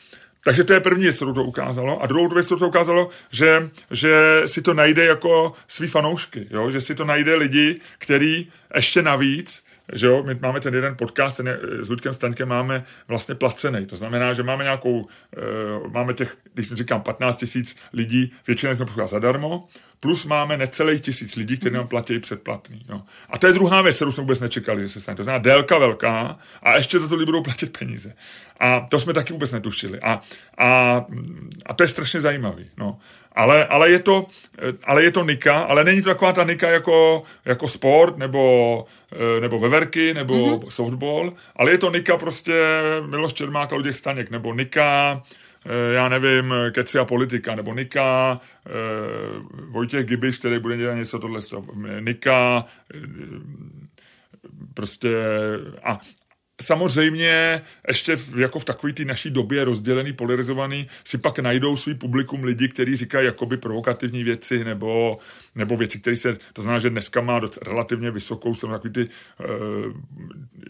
Speaker 2: takže to je první věc, kterou to ukázalo. A druhou věc, kterou to ukázalo, že, že si to najde jako svý fanoušky, jo? že si to najde lidi, který ještě navíc že jo, my máme ten jeden podcast, ten je, s Ludkem Staňkem máme vlastně placený. To znamená, že máme nějakou, uh, máme těch, když říkám 15 tisíc lidí, většina z toho zadarmo, plus máme necelých tisíc lidí, kteří nám platí předplatný. Jo. A to je druhá věc, kterou jsme vůbec nečekali, že se stane. To znamená délka velká a ještě za to lidi budou platit peníze. A to jsme taky vůbec netušili. A, a, a to je strašně zajímavý. No. Ale, ale, je to, ale je to nika, ale není to taková ta nika jako, jako sport, nebo, nebo veverky, nebo mm-hmm. softball, ale je to nika prostě Miloš Čermák a Luděk Staněk, nebo nika, já nevím, Keci a politika, nebo Nika, Vojtěch Gibiš, který bude dělat něco tohle, Nika, prostě a, Samozřejmě ještě v, jako v takové té naší době rozdělený, polarizovaný, si pak najdou svý publikum lidi, kteří říkají jakoby provokativní věci nebo, nebo věci, které se, to znamená, že dneska má doc, relativně vysokou, jsou takový ty, uh,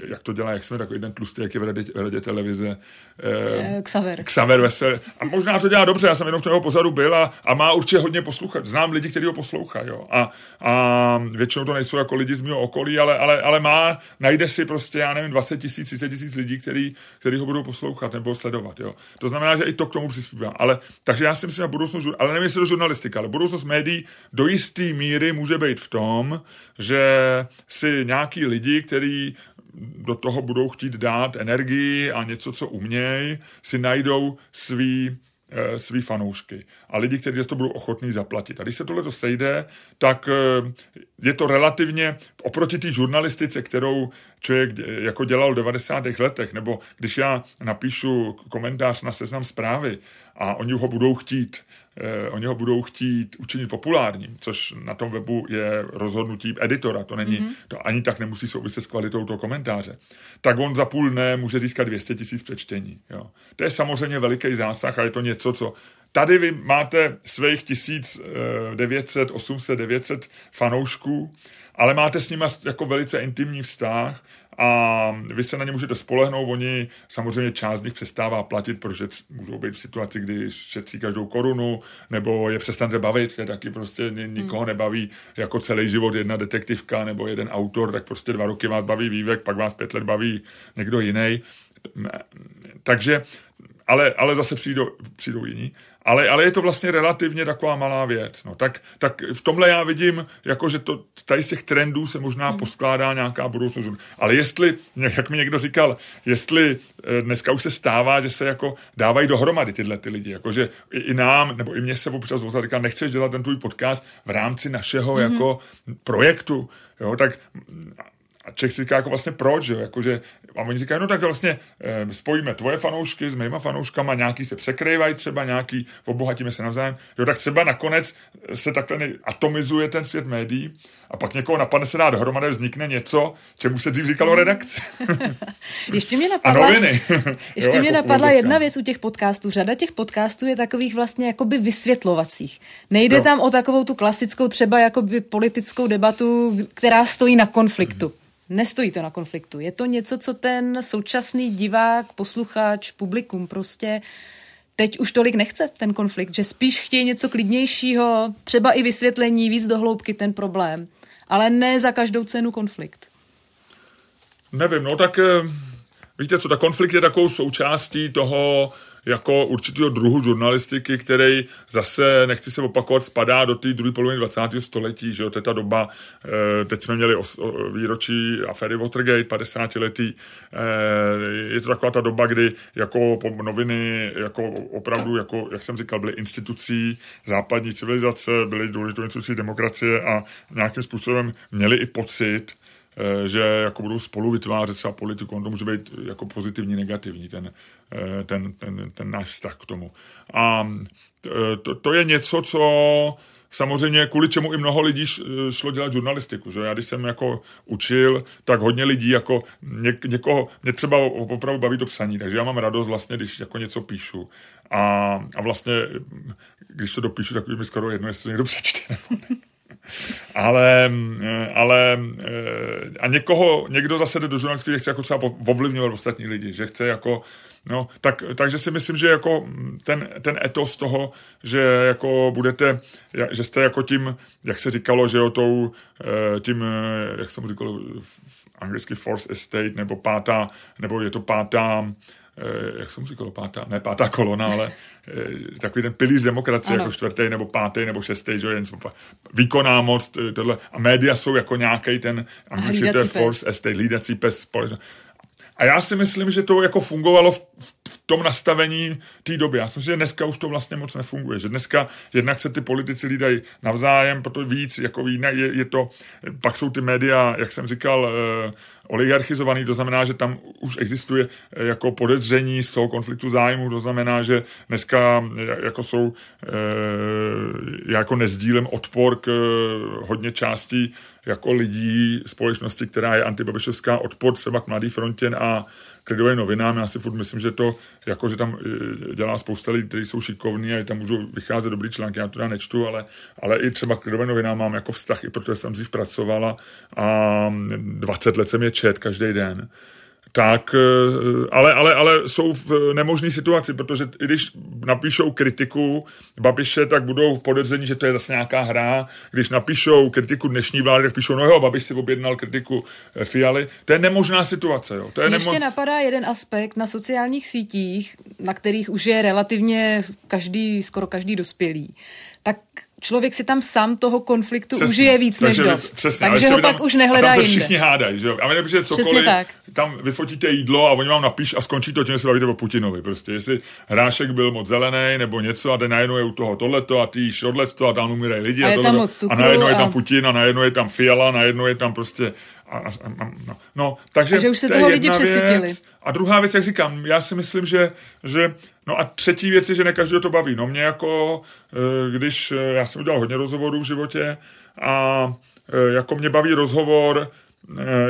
Speaker 2: jak to dělá, jak jsme takový ten tlustý, jak je v radě, v radě televize.
Speaker 1: Uh, Xaver.
Speaker 2: Xaver Vesel. A možná to dělá dobře, já jsem jenom v toho pozadu byl a, a má určitě hodně poslouchat. Znám lidi, kteří ho poslouchají. A, a většinou to nejsou jako lidi z mého okolí, ale, ale, ale má, najde si prostě, já nevím, 20 tisíc tisíc, 30 tisíc lidí, který, který ho budou poslouchat nebo sledovat. Jo. To znamená, že i to k tomu přispívá. Ale, takže já si myslím, že budoucnost, ale nevím, jestli to žurnalistika, ale budoucnost médií do jisté míry může být v tom, že si nějaký lidi, který do toho budou chtít dát energii a něco, co umějí, si najdou svý Eh, svý fanoušky a lidi, kteří to budou ochotní zaplatit. A když se tohle to sejde, tak eh, je to relativně oproti té žurnalistice, kterou člověk jako dělal v 90. letech, nebo když já napíšu komentář na seznam zprávy a oni ho budou chtít eh, oni ho budou chtít učinit populárním, což na tom webu je rozhodnutí editora, to není, mm-hmm. to ani tak nemusí souviset s kvalitou toho komentáře, tak on za půl dne může získat 200 tisíc přečtení. Jo. To je samozřejmě veliký zásah a je to něco, co Tady vy máte svých 1900, 800, 900 fanoušků, ale máte s nimi jako velice intimní vztah a vy se na ně můžete spolehnout, oni samozřejmě část z nich přestává platit, protože můžou být v situaci, kdy šetří každou korunu, nebo je přestanete bavit, to je taky prostě nikoho hmm. nebaví jako celý život jedna detektivka nebo jeden autor, tak prostě dva roky vás baví vývek, pak vás pět let baví někdo jiný. Takže ale, ale zase přijdou, přijdou jiní. Ale, ale je to vlastně relativně taková malá věc. No. Tak, tak v tomhle já vidím, jako že to, tady z těch trendů se možná hmm. poskládá nějaká budoucnost. Ale jestli, jak mi někdo říkal, jestli eh, dneska už se stává, že se jako dávají dohromady tyhle ty lidi, jako že i, i nám, nebo i mě se občas vozal, říká, nechceš dělat ten tvůj podcast v rámci našeho hmm. jako projektu, jo, tak a Čech si říká jako vlastně proč, jo? Jako, že, a oni říkají, no tak vlastně eh, spojíme tvoje fanoušky s mýma fanouškama, nějaký se překrývají třeba, nějaký obohatíme se navzájem. Jo, tak třeba nakonec se takhle atomizuje ten svět médií a pak někoho napadne se dát dohromady, vznikne něco, čemu se dřív říkalo redakce.
Speaker 1: ještě mě napadla,
Speaker 2: a noviny.
Speaker 1: ještě jo, mě jako napadla jedna věc u těch podcastů. Řada těch podcastů je takových vlastně jakoby vysvětlovacích. Nejde jo. tam o takovou tu klasickou třeba jakoby politickou debatu, která stojí na konfliktu. Hmm. Nestojí to na konfliktu. Je to něco, co ten současný divák, posluchač, publikum prostě teď už tolik nechce, ten konflikt, že spíš chtějí něco klidnějšího, třeba i vysvětlení, víc dohloubky ten problém, ale ne za každou cenu konflikt.
Speaker 2: Nevím, no tak eh, víte co, ta konflikt je takovou součástí toho, jako určitého druhu žurnalistiky, který zase, nechci se opakovat, spadá do té druhé poloviny 20. století, že jo, to je ta doba, eh, teď jsme měli výročí aféry Watergate, 50 letý, eh, je to taková ta doba, kdy jako noviny, jako opravdu, jako, jak jsem říkal, byly institucí západní civilizace, byly důležitou institucí demokracie a nějakým způsobem měli i pocit, že jako budou spolu vytvářet třeba politiku. On to může být jako pozitivní, negativní, ten, eh, ten, ten, ten náš vztah k tomu. A eh, to, to je něco, co samozřejmě kvůli čemu i mnoho lidí šlo dělat žurnalistiku. Že? Já když jsem jako učil, tak hodně lidí jako ně, někoho, mě třeba opravdu baví to psaní, takže já mám radost vlastně, když jako něco píšu. A, a vlastně, když to dopíšu, tak mi skoro jedno, jestli někdo přečte nebo ne ale, ale a někoho, někdo zase jde do žurnalistiky, že chce jako třeba ovlivňovat ostatní lidi, že chce jako, no, tak, takže si myslím, že jako ten, ten etos toho, že jako budete, že jste jako tím, jak se říkalo, že jo, tou, eh, tím, eh, jak jsem říkal, anglicky force estate, nebo pátá, nebo je to pátá, Eh, jak jsem říkal, pátá, ne pátá kolona, ale eh, takový ten pilíř demokracie, ano. jako čtvrtý nebo pátý nebo šestý, že jen výkonná moc, tohle. A média jsou jako nějaký ten je force estate, lídací pes společnost. A já si myslím, že to jako fungovalo v, v tom nastavení té doby. Já si myslím, že dneska už to vlastně moc nefunguje. Že dneska jednak se ty politici lídají navzájem, proto víc, jako jinak je, je to, pak jsou ty média, jak jsem říkal, eh, oligarchizovaný, to znamená, že tam už existuje eh, jako podezření z toho konfliktu zájmu, to znamená, že dneska eh, jako jsou, já jako nezdílem odpor k hodně částí jako lidí společnosti, která je antibabišovská, odpor třeba k Mladý frontě a k lidovým novinám. Já si furt myslím, že to, jako, že tam e, dělá spousta lidí, kteří jsou šikovní a tam můžou vycházet dobrý články, já to teda nečtu, ale, ale i třeba k lidovým novinám mám jako vztah, i protože jsem dřív pracovala a 20 let jsem je čet každý den tak, eh, ale, ale, ale jsou v nemožné situaci, protože i když napíšou kritiku Babiše, tak budou v podezření, že to je zase nějaká hra. Když napíšou kritiku dnešní vlády, tak píšou, no jo, Babiš si objednal kritiku eh, Fialy. To je nemožná situace. Jo. To je
Speaker 1: Ještě nemo... napadá jeden aspekt na sociálních sítích, na kterých už je relativně každý, skoro každý dospělý. Tak člověk si tam sám toho konfliktu přesně, užije víc než dost. Přesně, takže ho pak tam, už nehledá
Speaker 2: a tam
Speaker 1: se
Speaker 2: všichni hádají, že jo? A nepřijde cokoliv, tak. tam vyfotíte jídlo a oni vám napíš a skončí to tím, že se bavíte o Putinovi. Prostě jestli hrášek byl moc zelený nebo něco a najednou je u toho tohleto a ty jíš tohleto a tam umírají lidi
Speaker 1: a,
Speaker 2: a,
Speaker 1: je moc cukru,
Speaker 2: a najednou a... je tam Putin a najednou je tam Fiala, najednou je tam prostě a, a, a, no. no, takže
Speaker 1: a že už se toho lidi přesytili. Věc.
Speaker 2: A druhá věc, jak říkám, já si myslím, že, že no a třetí věc je, že ne každého to baví. No mě jako, eh, když, eh, já jsem udělal hodně rozhovorů v životě a eh, jako mě baví rozhovor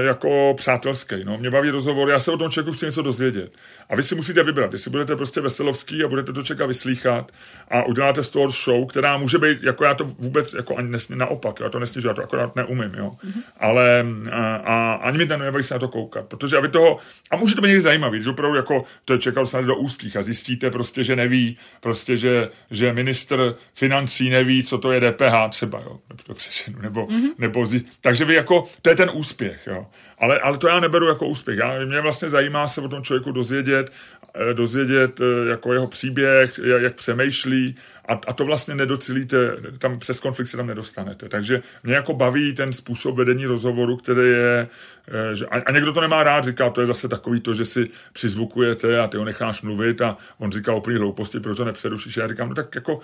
Speaker 2: jako přátelský. No. Mě baví rozhovor, já se o tom člověku chci něco dozvědět. A vy si musíte vybrat, jestli budete prostě veselovský a budete to čekat vyslýchat a uděláte z toho show, která může být, jako já to vůbec, jako ani nesni, naopak, já to nesnižu, já to akorát neumím, jo. Mm-hmm. Ale a, a, ani mi to nebaví se na to koukat, protože aby toho, a může to být někdy zajímavý, že opravdu jako to je čekal snad do úzkých a zjistíte prostě, že neví, prostě, že, že ministr financí neví, co to je DPH třeba, jo, nebo to přešenu, nebo, mm-hmm. nebo zi, takže vy jako, to je ten úspěch, jo. Ale, ale to já neberu jako úspěch. Já, mě vlastně zajímá se o tom člověku dozvědět, eh, dozvědět eh, jako jeho příběh, jak, jak přemýšlí a, a to vlastně nedocílíte, tam přes konflikt se tam nedostanete. Takže mě jako baví ten způsob vedení rozhovoru, který je, eh, že, a, a někdo to nemá rád, říká, to je zase takový to, že si přizvukujete a ty ho necháš mluvit a on říká úplně hlouposti, proč to nepřerušíš. Já říkám, no tak jako,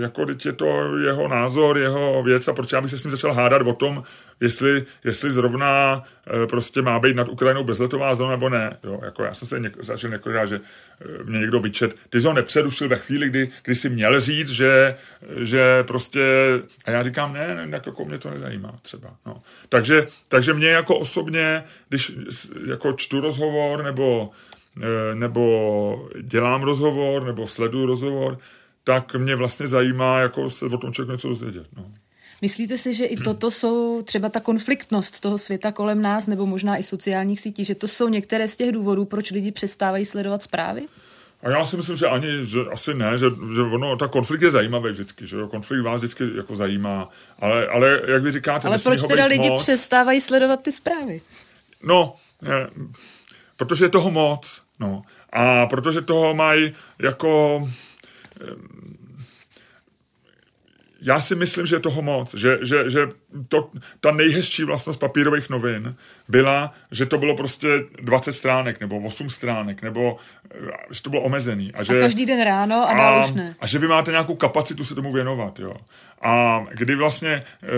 Speaker 2: jako teď je to jeho názor, jeho věc a proč já bych se s ním začal hádat o tom, jestli, jestli zrovna e, prostě má být nad Ukrajinou bezletová zóna nebo ne. Jo, jako já jsem se něk, začal několikrát, že mě někdo vyčet, ty jsi ho nepřerušil ve chvíli, kdy, kdy jsi měl říct, že, že prostě, a já říkám, ne, ne tak jako mě to nezajímá třeba. No. Takže, takže mě jako osobně, když jako čtu rozhovor nebo, e, nebo dělám rozhovor nebo sleduju rozhovor, tak mě vlastně zajímá jako se o tom člověk něco dozvědět. No.
Speaker 1: Myslíte si, že i toto jsou třeba ta konfliktnost toho světa kolem nás, nebo možná i sociálních sítí, že to jsou některé z těch důvodů, proč lidi přestávají sledovat zprávy?
Speaker 2: A já si myslím, že ani, že asi ne, že, že ono, ta konflikt je zajímavý vždycky, že jo, konflikt vás vždycky jako zajímá, ale, ale jak vy říkáte...
Speaker 1: Ale proč teda lidi moc, přestávají sledovat ty zprávy?
Speaker 2: No, je, protože je toho moc, no. A protože toho mají jako já si myslím, že je toho moc, že, že, že to, ta nejhezčí vlastnost papírových novin byla, že to bylo prostě 20 stránek nebo 8 stránek, nebo eh, že to bylo omezený.
Speaker 1: A, že, a každý den ráno a, dál už ne.
Speaker 2: A že vy máte nějakou kapacitu se tomu věnovat, jo. A kdy vlastně, eh,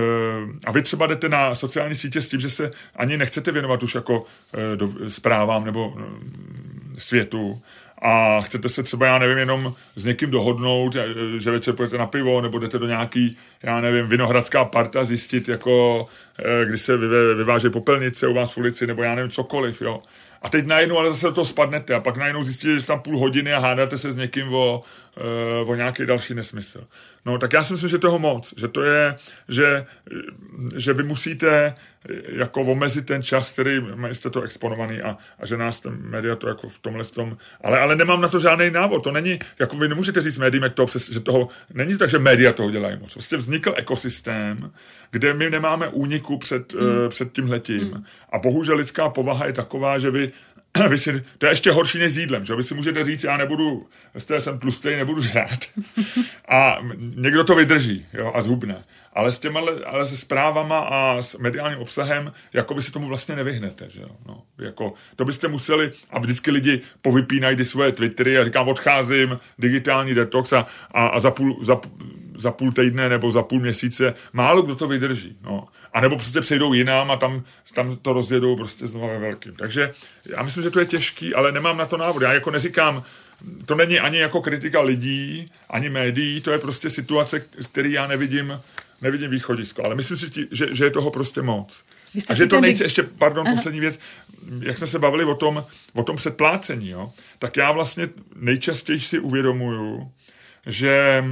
Speaker 2: a vy třeba jdete na sociální sítě s tím, že se ani nechcete věnovat už jako eh, do, zprávám nebo světu, a chcete se třeba, já nevím, jenom s někým dohodnout, že večer půjdete na pivo, nebo jdete do nějaký, já nevím, vinohradská parta zjistit, jako, eh, kdy se vyváží popelnice u vás v ulici, nebo já nevím, cokoliv, jo. A teď najednou ale zase do toho spadnete a pak najednou zjistíte, že jste tam půl hodiny a hádáte se s někým o, eh, o nějaký další nesmysl. No tak já si myslím, že toho moc, že to je, že, že vy musíte jako omezit ten čas, který jste to exponovaný a, a že nás ten média to jako v tomhle tom, ale, ale nemám na to žádný návod, to není, jako vy nemůžete říct médiím, to, že toho, není tak, že média toho dělají moc. Prostě vznikl ekosystém, kde my nemáme úniku před, mm. uh, před tímhletím. Mm. A bohužel lidská povaha je taková, že vy vy si, to je ještě horší než s jídlem, že vy si můžete říct, já nebudu, jste jsem tlustý, nebudu žrát. A někdo to vydrží jo, a zhubne. Ale s těma, ale se zprávama a s mediálním obsahem, jako by si tomu vlastně nevyhnete, že jo. No, jako, to byste museli, a vždycky lidi povypínají ty svoje Twittery a říkám, odcházím, digitální detox a, a, a za, půl, za, za půl týdne nebo za půl měsíce, málo kdo to vydrží. No. A nebo prostě přejdou jinam a tam, tam to rozjedou prostě znova ve velkým. Takže já myslím, že to je těžký, ale nemám na to návod. Já jako neříkám, to není ani jako kritika lidí, ani médií, to je prostě situace, z který já nevidím, nevidím východisko. Ale myslím si, že, že je toho prostě moc. A že to nejde, ještě, pardon, Aha. poslední věc, jak jsme se bavili o tom, o tom předplácení, jo, tak já vlastně nejčastěji si uvědomuju, že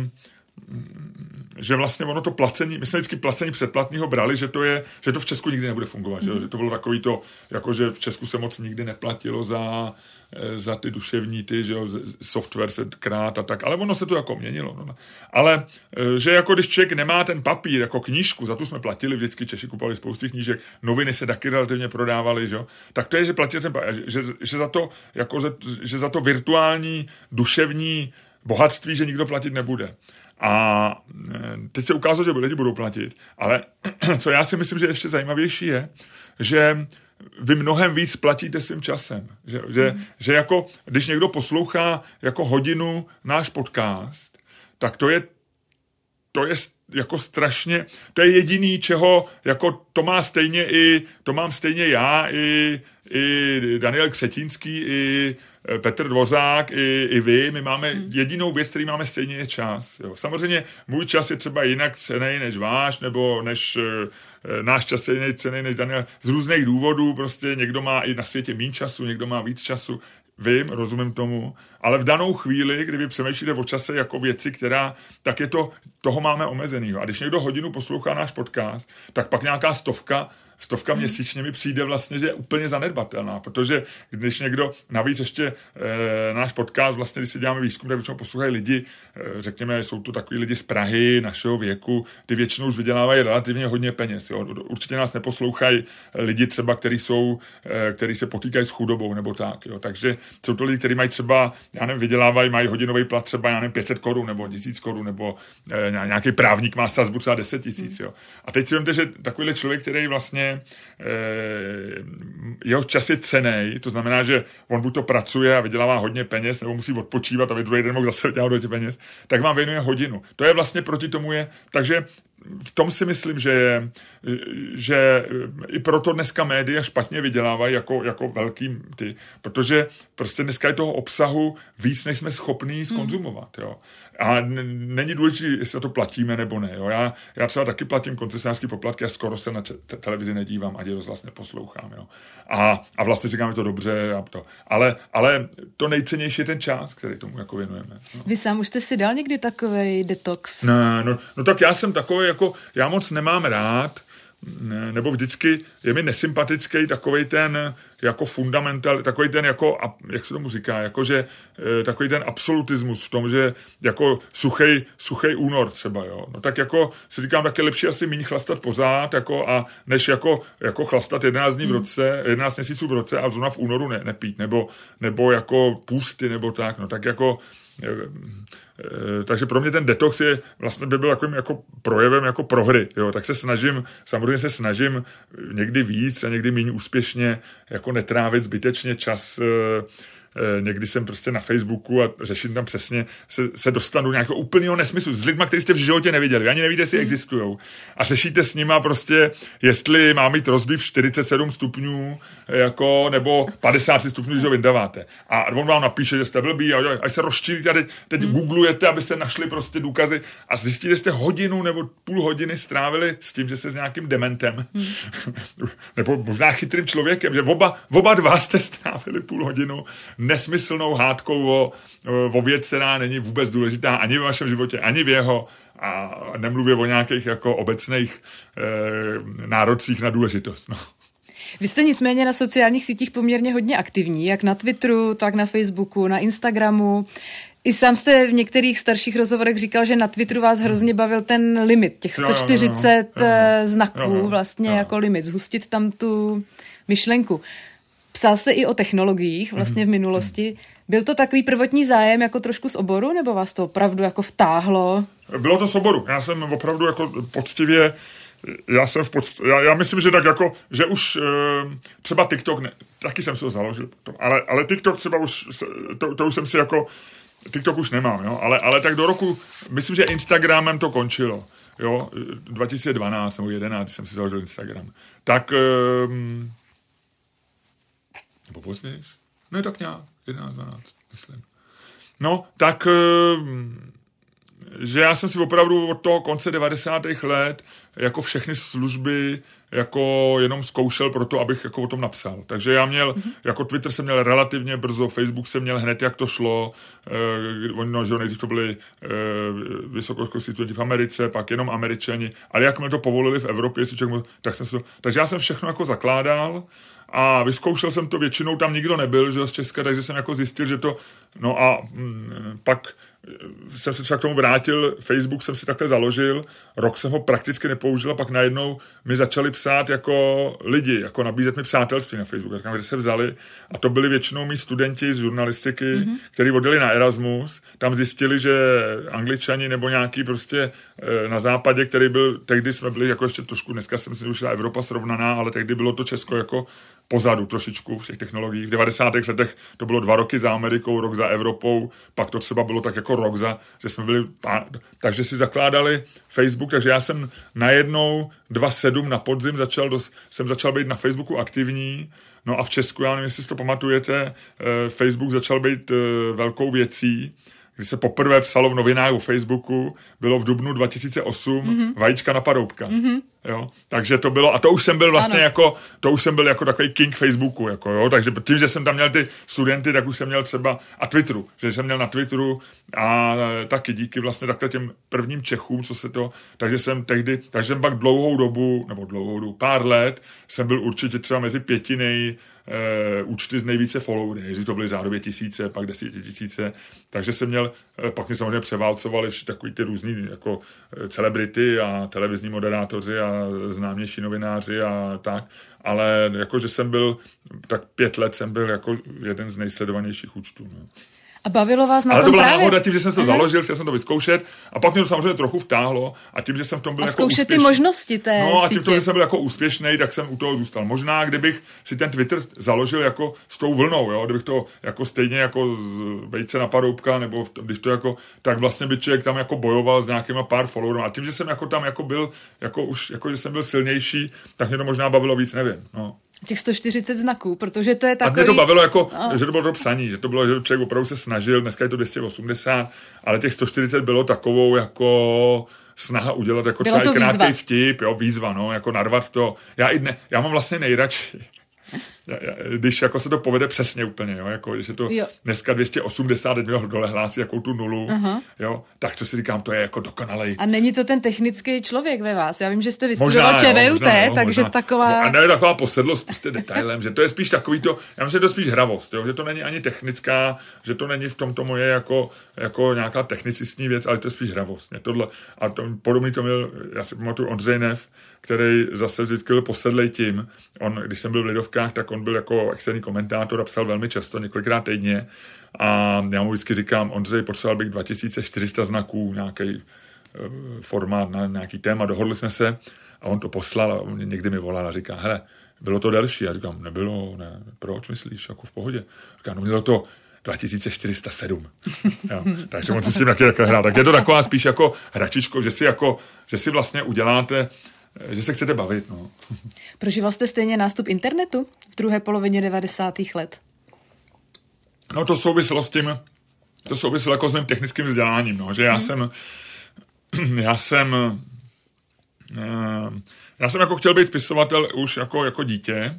Speaker 2: že vlastně ono to placení, my jsme vždycky placení předplatného brali, že to je, že to v Česku nikdy nebude fungovat, mm. že, že to bylo takový to, jako že v Česku se moc nikdy neplatilo za, eh, za ty duševní ty, že jo, software se krát a tak, ale ono se to jako měnilo. No. Ale eh, že jako když člověk nemá ten papír jako knížku, za tu jsme platili, vždycky Češi kupovali spousty knížek, noviny se taky relativně prodávaly, že jo, tak to je, že platil ten papír, že, že, za to, jako, že za to virtuální duševní bohatství, že nikdo platit nebude. A e, teď se ukázalo, že lidi budou platit, ale co já si myslím, že ještě zajímavější je, že vy mnohem víc platíte svým časem. Že, že, mm. že jako, když někdo poslouchá jako hodinu náš podcast, tak to je to je jako strašně, to je jediný, čeho, jako to má stejně i, to mám stejně já, i, i Daniel Křetínský, i e, Petr Dvozák, i, i vy, my máme hmm. jedinou věc, který máme stejně je čas. Jo. Samozřejmě můj čas je třeba jinak cený než váš, nebo než e, e, náš čas je jiný cený než Daniel. Z různých důvodů, prostě někdo má i na světě méně času, někdo má víc času. Vím, rozumím tomu, ale v danou chvíli, kdy vy přemýšlíte o čase jako věci, která, tak je to, toho máme omezenýho. A když někdo hodinu poslouchá náš podcast, tak pak nějaká stovka stovka hmm. měsíčně mi přijde vlastně, že je úplně zanedbatelná, protože když někdo, navíc ještě e, náš podcast, vlastně když si děláme výzkum, tak většinou poslouchají lidi, e, řekněme, jsou to takový lidi z Prahy, našeho věku, ty většinou už vydělávají relativně hodně peněz. Jo. Určitě nás neposlouchají lidi třeba, kteří jsou, e, který se potýkají s chudobou nebo tak. Jo. Takže jsou to lidi, kteří mají třeba, já nevím, vydělávají, mají hodinový plat třeba, já nevím, 500 korun nebo 1000 korun, nebo e, nějaký právník má sazbu třeba 10 tisíc. Hmm. A teď si vemte, že takovýhle člověk, který vlastně eh, jeho čas je cený, to znamená, že on buď to pracuje a vydělává hodně peněz, nebo musí odpočívat, aby druhý den mohl zase dělat do těch peněz, tak vám věnuje hodinu. To je vlastně proti tomu je, takže v tom si myslím, že, je, že i proto dneska média špatně vydělávají jako, jako velký ty, protože prostě dneska je toho obsahu víc, než jsme schopní skonzumovat. Jo. A není důležité, jestli to platíme nebo ne. Jo. Já, já třeba taky platím koncesionářský poplatky a skoro se na te- televizi nedívám, ať rozhlas vlastně poslouchám. Jo. A, a vlastně říkám, že to dobře. A to. Ale, ale to nejcennější je ten čas, který tomu jako věnujeme.
Speaker 1: No. Vy sám už jste si dal někdy takový detox?
Speaker 2: Ne, no, no tak já jsem takový, jako já moc nemám rád, nebo vždycky je mi nesympatický takový ten, jako fundamental, takový ten jako, jak se tomu říká, jako že eh, takový ten absolutismus v tom, že jako suchej, suchej únor třeba, jo. No tak jako si říkám, tak je lepší asi méně chlastat pořád, jako a než jako, jako chlastat 11 dní v hmm. roce, 11 měsíců v roce a zrovna v únoru ne, nepít, nebo, nebo jako půsty, nebo tak, no tak jako eh, Eh, takže pro mě ten detox je vlastně by byl takovým jako projevem jako prohry, jo, tak se snažím, samozřejmě se snažím někdy víc a někdy méně úspěšně jako netrávit zbytečně čas Eh, někdy jsem prostě na Facebooku a řeším tam přesně, se, se dostanu nějakého úplného nesmyslu s lidmi, kteří jste v životě neviděli, ani nevíte, jestli hmm. existují. A řešíte s nima prostě, jestli má mít rozbiv 47 stupňů, jako, nebo 50 stupňů, když ho vydáváte. A on vám napíše, že jste blbý, a až se rozčílíte a teď, teď hmm. googlujete, abyste našli prostě důkazy a zjistíte, že jste hodinu nebo půl hodiny strávili s tím, že jste s nějakým dementem. Hmm. nebo možná chytrým člověkem, že oba, oba dva jste strávili půl hodinu nesmyslnou hádkou o, o věc, která není vůbec důležitá ani v vašem životě, ani v jeho a nemluvě o nějakých jako obecných e, nárocích na důležitost. No.
Speaker 1: Vy jste nicméně na sociálních sítích poměrně hodně aktivní, jak na Twitteru, tak na Facebooku, na Instagramu. I sám jste v některých starších rozhovorech říkal, že na Twitteru vás hrozně bavil ten limit, těch 140 jo, jo, jo, jo, znaků, jo, jo, vlastně jo. jako limit, zhustit tam tu myšlenku. Psal jste i o technologiích vlastně v minulosti. Byl to takový prvotní zájem jako trošku z oboru, nebo vás to opravdu jako vtáhlo?
Speaker 2: Bylo to z oboru. Já jsem opravdu jako poctivě já jsem v podst- já, já, myslím, že tak jako, že už e, třeba TikTok, ne, taky jsem si ho založil, ale, ale TikTok třeba už, to, to už jsem si jako, TikTok už nemám, jo, ale, ale tak do roku, myslím, že Instagramem to končilo, jo, 2012 nebo 2011 jsem si založil Instagram. Tak e, nebo později? Ne, tak nějak, 11, 12, myslím. No, tak, eh, že já jsem si opravdu od toho konce 90. let jako všechny služby jako jenom zkoušel pro to, abych jako o tom napsal. Takže já měl, mm-hmm. jako Twitter jsem měl relativně brzo, Facebook jsem měl hned, jak to šlo. Eh, oni, no, že nejdřív to byli eh, vysokoškolský studenti v Americe, pak jenom Američani, ale jak mi to povolili v Evropě, člověk, tak jsem si to, takže já jsem všechno jako zakládal a vyzkoušel jsem to, většinou tam nikdo nebyl, že z Česka, takže jsem jako zjistil, že to, no a mm, pak jsem se třeba k tomu vrátil, Facebook jsem si takhle založil, rok jsem ho prakticky nepoužil a pak najednou mi začali psát jako lidi, jako nabízet mi přátelství na Facebooku, říkám, kde se vzali a to byli většinou mý studenti z žurnalistiky, mm-hmm. kteří odjeli na Erasmus, tam zjistili, že angličani nebo nějaký prostě eh, na západě, který byl, tehdy jsme byli jako ještě trošku, dneska jsem si ušila Evropa srovnaná, ale tehdy bylo to Česko jako pozadu trošičku v těch technologiích. V 90. letech to bylo dva roky za Amerikou, rok za Evropou, pak to třeba bylo tak jako rok za, že jsme byli, takže si zakládali Facebook, takže já jsem najednou 2.7 na podzim začal, dos, jsem začal být na Facebooku aktivní, no a v Česku, já nevím, jestli si to pamatujete, eh, Facebook začal být eh, velkou věcí, když se poprvé psalo v novinách o Facebooku, bylo v dubnu 2008 mm-hmm. vajíčka na paroubka. Mm-hmm. Jo? Takže to bylo, a to už jsem byl vlastně ano. jako, to už jsem byl jako takový king Facebooku, jako, jo? takže tím, že jsem tam měl ty studenty, tak už jsem měl třeba, a Twitteru, že jsem měl na Twitteru a taky díky vlastně takhle těm prvním Čechům, co se to, takže jsem tehdy, takže jsem pak dlouhou dobu, nebo dlouhou dobu, pár let, jsem byl určitě třeba mezi pěti nej, e, účty z nejvíce followery, nejdřív to byly řádově tisíce, pak tisíce, takže jsem měl, e, pak mě samozřejmě převálcovali takový ty různý jako e, celebrity a televizní moderátoři a známější novináři a tak, ale jakože jsem byl, tak pět let jsem byl jako jeden z nejsledovanějších účtů. No.
Speaker 1: A bavilo vás na
Speaker 2: Ale
Speaker 1: tom
Speaker 2: to byla
Speaker 1: právě?
Speaker 2: náhoda tím, že jsem to založil, chtěl jsem to vyzkoušet a pak mě to samozřejmě trochu vtáhlo a tím, že jsem v tom byl
Speaker 1: a
Speaker 2: jako
Speaker 1: zkoušet
Speaker 2: úspěšný,
Speaker 1: ty možnosti té
Speaker 2: No a tím,
Speaker 1: sítě.
Speaker 2: že jsem byl jako úspěšný, tak jsem u toho zůstal. Možná, kdybych si ten Twitter založil jako s tou vlnou, jo? kdybych to jako stejně jako z vejce na paroubka, nebo tom, když to jako, tak vlastně by člověk tam jako bojoval s nějakýma pár followerů. A tím, že jsem jako tam jako byl, jako už, jako že jsem byl silnější, tak mě to možná bavilo víc, nevím. No.
Speaker 1: Těch 140 znaků, protože to je takový...
Speaker 2: A mě to bavilo jako, no. že to bylo to psaní, že to bylo, že člověk opravdu se snažil, dneska je to 280, ale těch 140 bylo takovou jako snaha udělat jako
Speaker 1: bylo
Speaker 2: třeba krátký vtip, jo, výzva, no, jako narvat to. Já, i dne, já mám vlastně nejradši, když jako se to povede přesně úplně, jo, jako když je to jo. dneska 280, teď dole hlásí jakou tu nulu, uh-huh. jo, tak co si říkám, to je jako dokonalej.
Speaker 1: A není to ten technický člověk ve vás? Já vím, že jste vystudoval ČVUT, takže
Speaker 2: možná.
Speaker 1: taková...
Speaker 2: No, a ne taková posedlost prostě detailem, že to je spíš takový to, já myslím, že to je spíš hravost, jo, že to není ani technická, že to není v tom to moje jako, jako nějaká technicistní věc, ale to je spíš hravost. Mě tohle, a to, podobný to měl, já si pamatuju Ondřej Nev, který zase vždycky byl posedlej tím. On, když jsem byl v Lidovkách, tak on byl jako externí komentátor a psal velmi často, několikrát týdně. A já mu vždycky říkám, Ondřej, potřeboval bych 2400 znaků, nějaký eh, formát na nějaký téma, dohodli jsme se a on to poslal a on někdy mi volal a říká, hele, bylo to delší. Já říkám, nebylo, ne, proč myslíš, jako v pohodě. Říká, no mělo to 2407. jo, takže on si s tím taky takhle. Tak je to taková spíš jako hračičko, že si, jako, že si vlastně uděláte že se chcete bavit. No.
Speaker 1: Prožíval jste stejně nástup internetu v druhé polovině 90. let?
Speaker 2: No to souviselo s tím, to souviselo jako s mým technickým vzděláním, no, že já hmm. jsem, já jsem, eh, já jsem jako chtěl být spisovatel už jako, jako dítě,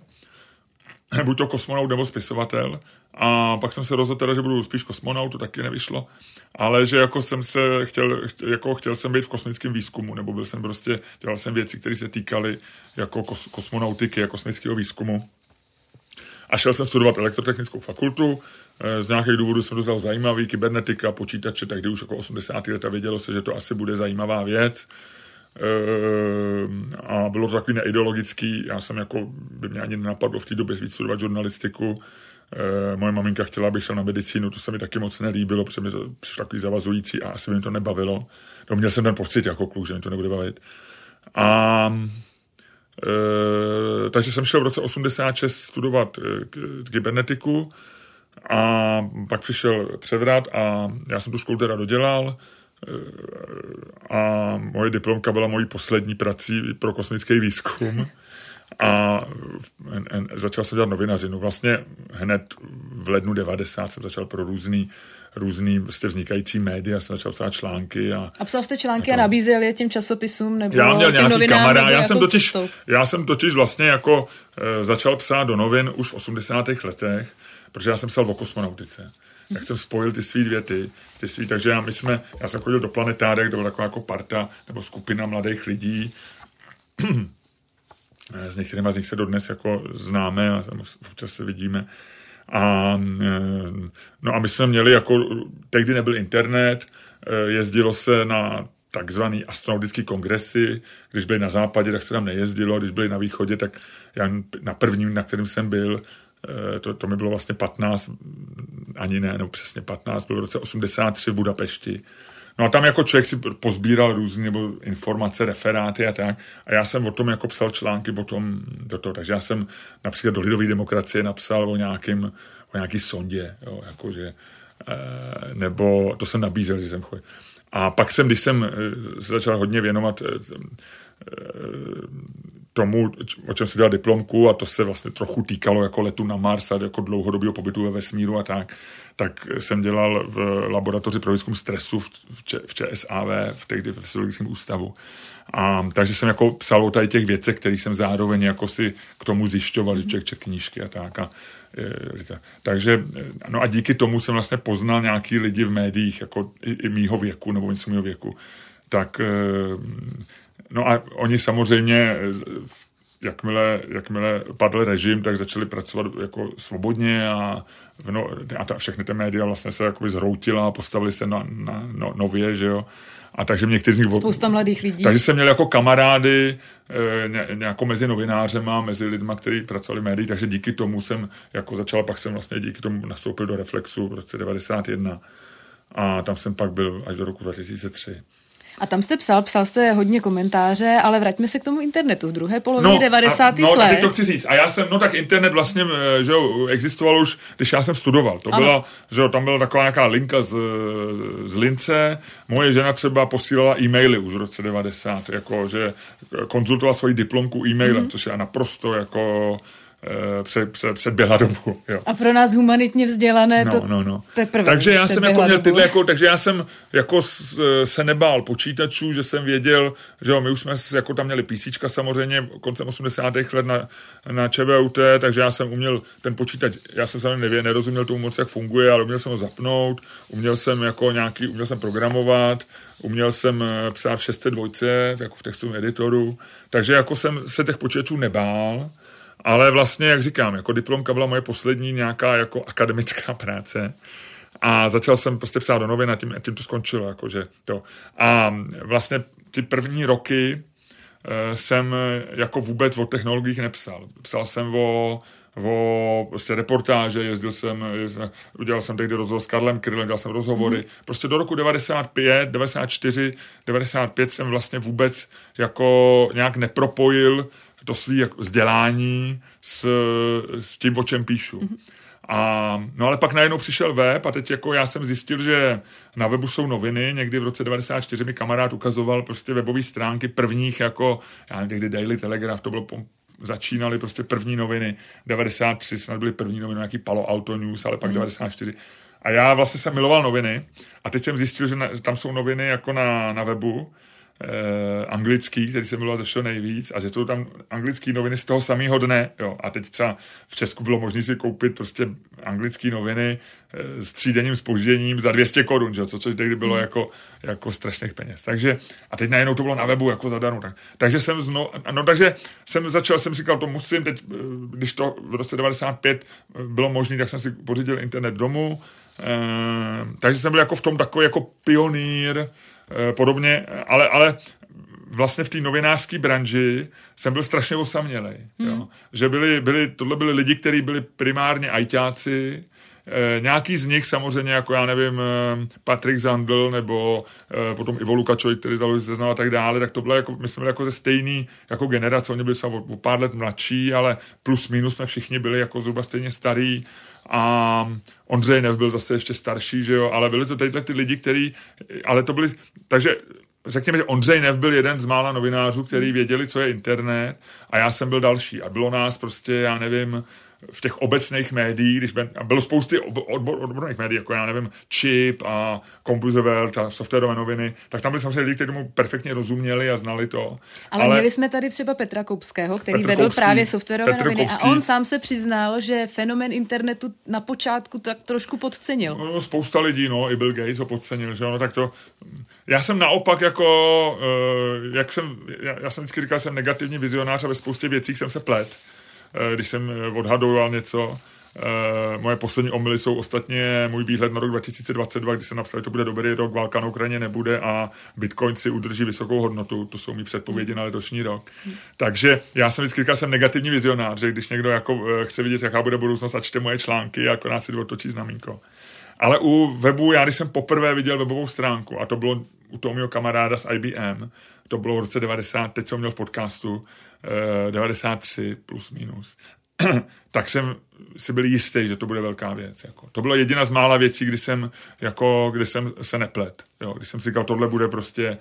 Speaker 2: buď to kosmonaut nebo spisovatel, a pak jsem se rozhodl teda, že budu spíš kosmonaut, to taky nevyšlo, ale že jako jsem se chtěl, jako chtěl jsem být v kosmickém výzkumu, nebo byl jsem prostě, dělal jsem věci, které se týkaly jako kos, kosmonautiky a kosmického výzkumu. A šel jsem studovat elektrotechnickou fakultu, eh, z nějakých důvodů jsem dostal zajímavý, kybernetika, počítače, tak už jako 80. leta vědělo se, že to asi bude zajímavá věc. Eh, a bylo to takový neideologický, já jsem jako, by mě ani nenapadlo v té době víc studovat žurnalistiku, Eh, moje maminka chtěla, abych šel na medicínu, to se mi taky moc nelíbilo, protože mi to přišlo takový zavazující a asi by mi to nebavilo. No, měl jsem ten pocit jako kluk, že mi to nebude bavit. A e, takže jsem šel v roce 86 studovat e, kybernetiku a pak přišel převrat a já jsem tu školu teda dodělal a moje diplomka byla mojí poslední prací pro kosmický výzkum a začal jsem dělat novinařinu. Vlastně hned v lednu 90 jsem začal pro různý různý prostě vznikající média, jsem začal psát články. A,
Speaker 1: a psal jste články jako, a nabízel je těm časopisům? Nebo
Speaker 2: já měl nějaký kamarád, já jsem, totiž, já jsem totiž vlastně jako e, začal psát do novin už v 80. letech, protože já jsem psal o kosmonautice. Jak jsem spojil ty svý věty, ty svý, takže já, my jsme, já jsem chodil do planetárek, to byla taková jako parta nebo skupina mladých lidí, s některými z nich se dodnes jako známe a občas se vidíme. A, eh, no a my jsme měli jako, tehdy nebyl internet, eh, jezdilo se na takzvaný astronautický kongresy, když byli na západě, tak se tam nejezdilo, když byli na východě, tak já na prvním, na kterým jsem byl, to, to mi bylo vlastně 15, ani ne, no přesně 15, byl v roce 83 v Budapešti. No a tam jako člověk si pozbíral různé nebo informace, referáty a tak. A já jsem o tom jako psal články o tom, do toho. Takže já jsem například do Lidové demokracie napsal o nějakým, o nějaký sondě, jo, jakože, eh, nebo to jsem nabízel, že jsem chodil. A pak jsem, když jsem eh, se začal hodně věnovat eh, tomu, o čem se dělal diplomku a to se vlastně trochu týkalo jako letu na Mars a jako dlouhodobého pobytu ve vesmíru a tak, tak jsem dělal v laboratoři pro výzkum stresu v, v ČSAV, v tehdy v Fysiologickém ústavu. A, takže jsem jako psal o tady těch věcech, které jsem zároveň jako si k tomu zjišťoval, že člověk čet knížky a tak. A, e, takže, no a díky tomu jsem vlastně poznal nějaký lidi v médiích, jako i, i mýho věku, nebo něco mýho věku. Tak, e, no a oni samozřejmě jakmile, jakmile padl režim, tak začali pracovat jako svobodně a, no, a ta, všechny ty média vlastně se jakoby zhroutila a postavili se na, na no, nově, že jo. A takže někteří z nich...
Speaker 1: Spousta mladých lidí.
Speaker 2: Takže jsem měl jako kamarády e, nějakou mezi novinářema, mezi lidma, kteří pracovali v médiích, takže díky tomu jsem jako začal, pak jsem vlastně díky tomu nastoupil do Reflexu v roce 91 a tam jsem pak byl až do roku 2003.
Speaker 1: A tam jste psal, psal jste hodně komentáře, ale vraťme se k tomu internetu v druhé polovině no, 90. A, no, let.
Speaker 2: to chci říct. A já jsem, no tak internet vlastně, eh, že jo, existoval už, když já jsem studoval. To ano. byla, že jo, tam byla taková nějaká linka z, z Lince. Moje žena třeba posílala e-maily už v roce 90, jako, že konzultovala svoji diplomku e-mailem, mm. což je naprosto jako před, před, předběhla dobu. Jo.
Speaker 1: A pro nás humanitně vzdělané
Speaker 2: No,
Speaker 1: to
Speaker 2: no, no.
Speaker 1: teprve
Speaker 2: Takže já jsem jako měl
Speaker 1: dobu.
Speaker 2: tyhle, jako, takže já jsem jako s- se nebál počítačů, že jsem věděl, že jo, my už jsme jako tam měli PC samozřejmě koncem 80. let na, na ČVUT, takže já jsem uměl ten počítač, já jsem samozřejmě nevě, nerozuměl tomu moc, jak funguje, ale uměl jsem ho zapnout, uměl jsem jako nějaký, uměl jsem programovat, uměl jsem eh, psát v 602, jako v textovém editoru, takže jako jsem se těch počítačů nebál, ale vlastně, jak říkám, jako diplomka byla moje poslední nějaká jako akademická práce. A začal jsem prostě psát do novin a tím, tím to skončilo. Jakože to. A vlastně ty první roky eh, jsem jako vůbec o technologiích nepsal. Psal jsem o, o prostě reportáže, jezdil jsem, jezdil, udělal jsem tehdy rozhovor s Karlem Krylem, dělal jsem rozhovory. Mm. Prostě do roku 95, 94, 95 jsem vlastně vůbec jako nějak nepropojil to svý jako vzdělání s, s tím, o čem píšu. Mm. A, no ale pak najednou přišel web a teď jako já jsem zjistil, že na webu jsou noviny, někdy v roce 94 mi kamarád ukazoval prostě webové stránky prvních jako, já nevím, někdy Daily Telegraph, to bylo začínaly prostě první noviny, 93 snad byly první noviny, nějaký Palo Alto News, ale pak 94. A já vlastně jsem miloval noviny a teď jsem zjistil, že, na, že tam jsou noviny jako na, na webu, eh, anglický, který jsem miloval ze všeho nejvíc a že jsou tam anglické noviny z toho samého dne. Jo. A teď třeba v Česku bylo možné si koupit prostě anglické noviny eh, s třídenním spožděním za 200 korun, že? jo, co což tehdy bylo jako, jako strašných peněz. Takže, a teď najednou to bylo na webu jako zadarmo. Tak, takže jsem zno, no, takže jsem začal, jsem říkal, to musím teď, eh, když to v roce 95 bylo možné, tak jsem si pořídil internet domů, Eh, takže jsem byl jako v tom takový jako pionýr, eh, podobně, ale, ale vlastně v té novinářské branži jsem byl strašně osamělej. Hmm. Jo. Že byli, byli, tohle byli lidi, kteří byli primárně ajťáci, E, nějaký z nich samozřejmě, jako já nevím, e, Patrik Zandl nebo e, potom Ivo Lukačovi, který založil seznam a tak dále, tak to bylo jako, my jsme byli jako ze stejný jako generace, oni byli o, o pár let mladší, ale plus minus jsme všichni byli jako zhruba stejně starý a Ondřej Nev byl zase ještě starší, že jo, ale byli to tady ty lidi, kteří, ale to byli, takže řekněme, že Ondřej Nev byl jeden z mála novinářů, který věděli, co je internet a já jsem byl další. A bylo nás prostě, já nevím, v těch obecných médiích, když bylo spousty odbor, odborných médií, jako já nevím, Chip a Computer World a softwarové noviny, tak tam byli samozřejmě lidi, kteří tomu perfektně rozuměli a znali to.
Speaker 1: Ale, ale měli jsme tady třeba Petra Koupského, který
Speaker 2: Petr
Speaker 1: vedl
Speaker 2: Koupský,
Speaker 1: právě softwarové
Speaker 2: Petr
Speaker 1: noviny
Speaker 2: Koupský.
Speaker 1: a on sám se přiznal, že fenomén internetu na počátku tak trošku podcenil.
Speaker 2: No, spousta lidí, no, i Bill Gates ho podcenil, že ano, tak to... Já jsem naopak jako, uh, jak jsem, já, já jsem vždycky říkal, jsem negativní vizionář a ve spoustě věcí jsem se plet, když jsem eh, odhadoval něco. Uh, moje poslední omily jsou ostatně můj výhled na rok 2022, kdy jsem napsal, že to bude dobrý rok, válka na Ukrajině nebude a Bitcoin si udrží vysokou hodnotu. To jsou mý předpovědi na letošní rok. Takže já jsem vždycky říkal, jsem negativní vizionář, že když někdo jako chce vidět, jaká bude budoucnost a čte moje články, jako nás si otočí znamínko. Ale u webu, já když jsem poprvé viděl webovou stránku, a to bylo u toho mého kamaráda z IBM, to bylo v roce 90, teď jsem měl v podcastu, eh, 93 plus minus, tak jsem si byl jistý, že to bude velká věc. Jako. To byla jediná z mála věcí, kdy jsem, jako, kdy jsem se neplet. Jo. Když jsem si říkal, tohle bude prostě,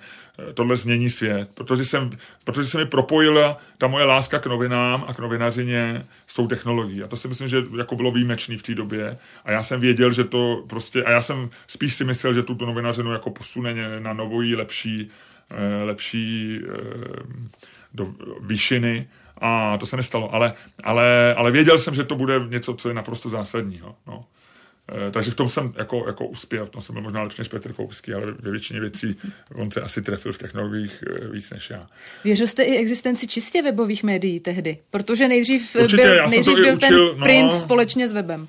Speaker 2: eh, tohle změní svět. Protože, jsem, protože se mi propojila ta moje láska k novinám a k novinařině s tou technologií. A to si myslím, že jako bylo výjimečný v té době. A já jsem věděl, že to prostě, a já jsem spíš si myslel, že tuto novinařinu jako posune na novou, lepší, eh, lepší eh, do výšiny a to se nestalo, ale, ale, ale věděl jsem, že to bude něco, co je naprosto zásadního. No. E, takže v tom jsem jako, jako uspěl, v tom jsem byl možná lepší než Petr Koupský, ale ve většině věcí on se asi trefil v technologiích e, víc než já.
Speaker 1: Věřil jste i existenci čistě webových médií tehdy? Protože nejdřív
Speaker 2: Určitě,
Speaker 1: byl,
Speaker 2: já jsem
Speaker 1: nejdřív
Speaker 2: to
Speaker 1: byl
Speaker 2: učil,
Speaker 1: ten
Speaker 2: no.
Speaker 1: print společně s webem.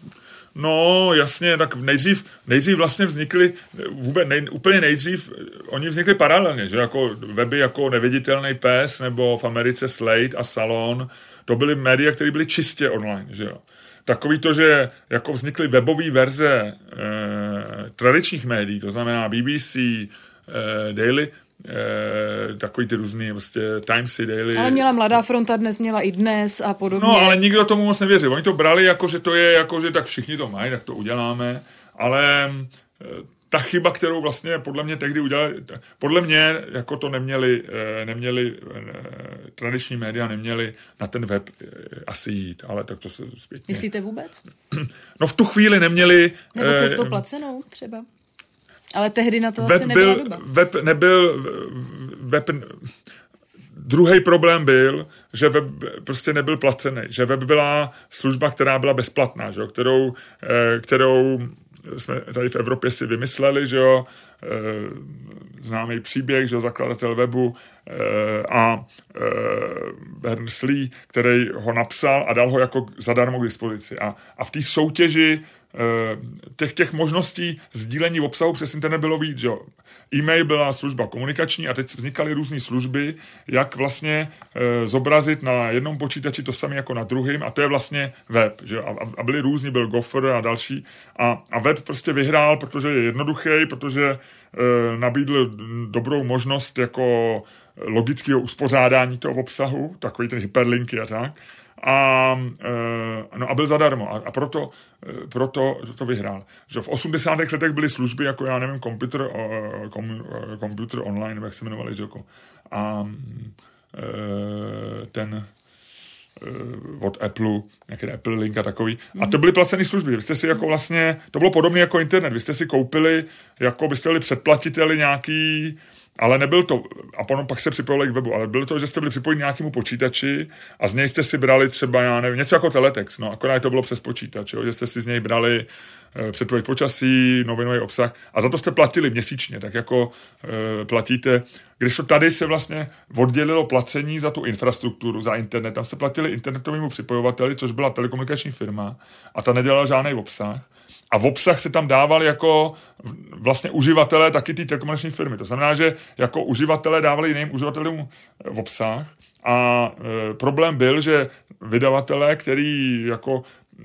Speaker 2: No, jasně, tak nejdřív, nejdřív vlastně vznikly, vůbec nej, úplně nejdřív, oni vznikly paralelně, že jako weby jako Neviditelný pes nebo v Americe Slate a Salon, to byly média, které byly čistě online, že jo. Takový to, že jako vznikly webové verze eh, tradičních médií, to znamená BBC, eh, Daily, eh, takový ty různý, prostě Timesy, Daily.
Speaker 1: Ale měla Mladá fronta, dnes měla i dnes a podobně.
Speaker 2: No, ale nikdo tomu moc nevěřil. Oni to brali jako, že to je, jako, že tak všichni to mají, tak to uděláme. Ale eh, ta chyba, kterou vlastně podle mě tehdy udělali, podle mě jako to neměli, eh, neměli eh, tradiční média neměli na ten web asi jít, ale tak to se zpětně.
Speaker 1: Myslíte vůbec?
Speaker 2: No v tu chvíli neměli...
Speaker 1: Nebo cestou placenou třeba? Ale tehdy na to
Speaker 2: web
Speaker 1: asi nebyla
Speaker 2: byl,
Speaker 1: doba.
Speaker 2: Web nebyl, web, druhý problém byl, že web prostě nebyl placený, že web byla služba, která byla bezplatná, že jo, kterou, kterou jsme tady v Evropě si vymysleli, že jo, e, známý příběh, že jo, zakladatel webu e, a e, Berners-Lee, který ho napsal a dal ho jako zadarmo k dispozici. A, a v té soutěži těch, těch možností sdílení obsahu přes internet bylo víc. Že? E-mail byla služba komunikační a teď vznikaly různé služby, jak vlastně e, zobrazit na jednom počítači to samé jako na druhém a to je vlastně web. Že? A, a byly různý, byl Gopher a další a, a web prostě vyhrál, protože je jednoduchý, protože e, nabídl dobrou možnost jako logického uspořádání toho obsahu, takový ten hyperlinky a tak a, e, no a byl zadarmo a, a proto, e, proto to vyhrál. Že v 80. letech byly služby jako, já nevím, computer, kom, computer online, nebo jak se jmenovali, že jako, a ten od Apple, nějaký Apple Link a takový. A to byly placené služby. Vy jste si jako vlastně, to bylo podobné jako internet. Vy jste si koupili, jako byste byli předplatiteli nějaký ale nebyl to, a potom pak se připojili k webu, ale bylo to, že jste byli připojeni nějakému počítači a z něj jste si brali třeba, já nevím, něco jako teletext, no, akorát to bylo přes počítač, jo, že jste si z něj brali e, předpověď počasí, novinový obsah a za to jste platili měsíčně, tak jako e, platíte, když to tady se vlastně oddělilo placení za tu infrastrukturu, za internet, tam se platili internetovému připojovateli, což byla telekomunikační firma a ta nedělala žádný obsah a v obsah se tam dával jako vlastně uživatelé taky ty telekomunikační firmy. To znamená, že jako uživatelé dávali jiným uživatelům v obsah a e, problém byl, že vydavatelé, který jako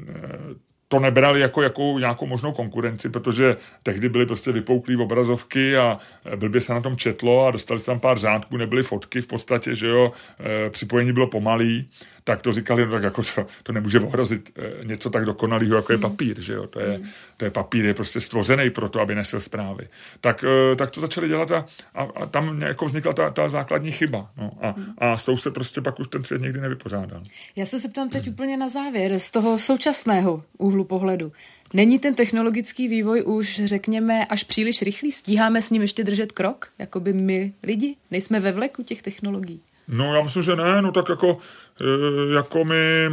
Speaker 2: e, to nebrali jako, jako nějakou možnou konkurenci, protože tehdy byly prostě vypouklý obrazovky a blbě se na tom četlo a dostali se tam pár řádků, nebyly fotky v podstatě, že jo, e, připojení bylo pomalý, tak to říkali, no tak jako to, to nemůže ohrozit e, něco tak dokonalého, jako je papír, že jo, to je, to je papír, je prostě stvořený pro to, aby nesl zprávy. Tak, e, tak to začali dělat a, a, a tam jako vznikla ta, ta základní chyba, no, a, a s tou se prostě pak už ten svět nikdy nevypořádal.
Speaker 1: Já se zeptám teď úplně na závěr z toho současného úhlu pohledu. Není ten technologický vývoj už, řekněme, až příliš rychlý? Stíháme s ním ještě držet krok? Jakoby my lidi? Nejsme ve vleku těch technologií?
Speaker 2: No já myslím, že ne, no tak jako, e, jako my,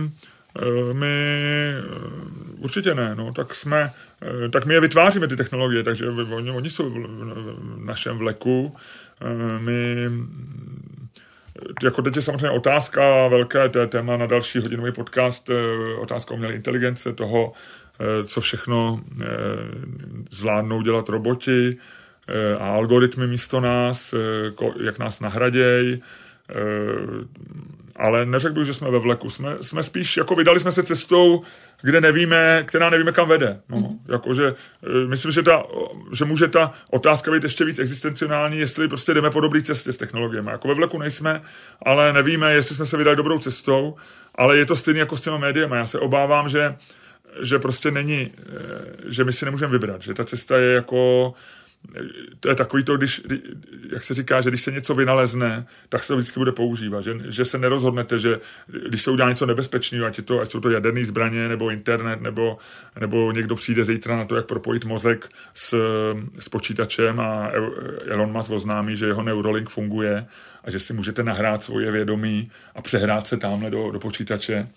Speaker 2: e, my e, určitě ne, no tak jsme, tak my je vytváříme ty technologie, takže oni, oni jsou v našem vleku, my jako teď je samozřejmě otázka, velké to je téma na další hodinový podcast, otázka umělé inteligence, toho, co všechno zvládnou dělat roboti a algoritmy místo nás, jak nás nahradějí, ale neřekl bych, že jsme ve vleku. Jsme, jsme spíš, jako vydali jsme se cestou, kde nevíme, která nevíme, kam vede. No, mm-hmm. jakože, eh, myslím, že, ta, že může ta otázka být ještě víc existenciální, jestli prostě jdeme po dobré cestě s technologiemi. Jako ve vleku nejsme, ale nevíme, jestli jsme se vydali dobrou cestou, ale je to stejné jako s těma médiami. Já se obávám, že, že prostě není, eh, že my si nemůžeme vybrat, že ta cesta je jako to je takový to, když, jak se říká, že když se něco vynalezne, tak se to vždycky bude používat. Že, že se nerozhodnete, že když se udělá něco nebezpečného, ať, je to, ať jsou to jaderné zbraně, nebo internet, nebo, nebo někdo přijde zítra na to, jak propojit mozek s, s počítačem a Elon Musk oznámí, že jeho Neurolink funguje a že si můžete nahrát svoje vědomí a přehrát se tamhle do, do počítače,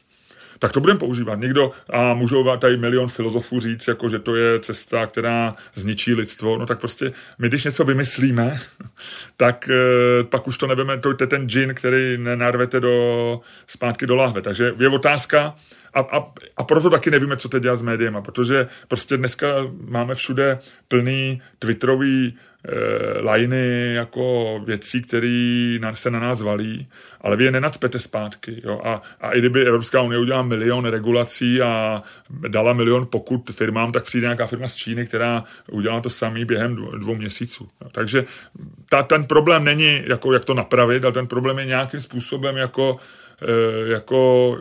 Speaker 2: tak to budeme používat. Někdo, a můžou tady milion filozofů říct, jako že to je cesta, která zničí lidstvo, no tak prostě my, když něco vymyslíme, tak e, pak už to nebeme, to je ten džin, který nenarvete do, zpátky do lahve. Takže je otázka, a, a, a proto taky nevíme, co teď dělat s médiem, protože prostě dneska máme všude plný twitterový e, liny jako věcí, které se na nás valí, ale vy je nenacpete zpátky. Jo? A, a i kdyby Evropská unie udělala milion regulací a dala milion pokud firmám, tak přijde nějaká firma z Číny, která udělá to samý během dvou, dvou měsíců. Jo? Takže ta, ten problém není, jako, jak to napravit, ale ten problém je nějakým způsobem jako, jako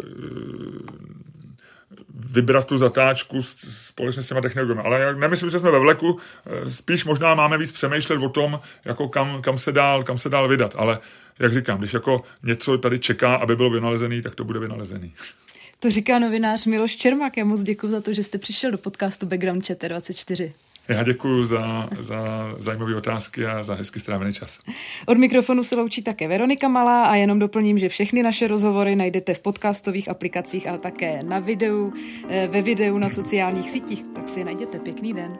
Speaker 2: vybrat tu zatáčku společně s těma technologiemi. Ale já nemyslím, že jsme ve vleku, eh, spíš možná máme víc přemýšlet o tom, jako kam, kam, se dál, kam se dál vydat. Ale jak říkám, když jako něco tady čeká, aby bylo vynalezený, tak to bude vynalezený.
Speaker 1: To říká novinář Miloš Čermak. Já moc děkuji za to, že jste přišel do podcastu Background Chat 24.
Speaker 2: Já děkuji za, za zajímavé otázky a za hezky strávený čas.
Speaker 1: Od mikrofonu se loučí také Veronika Malá a jenom doplním, že všechny naše rozhovory najdete v podcastových aplikacích, ale také na videu, eh, ve videu na sociálních sítích. Tak si najděte. Pěkný den.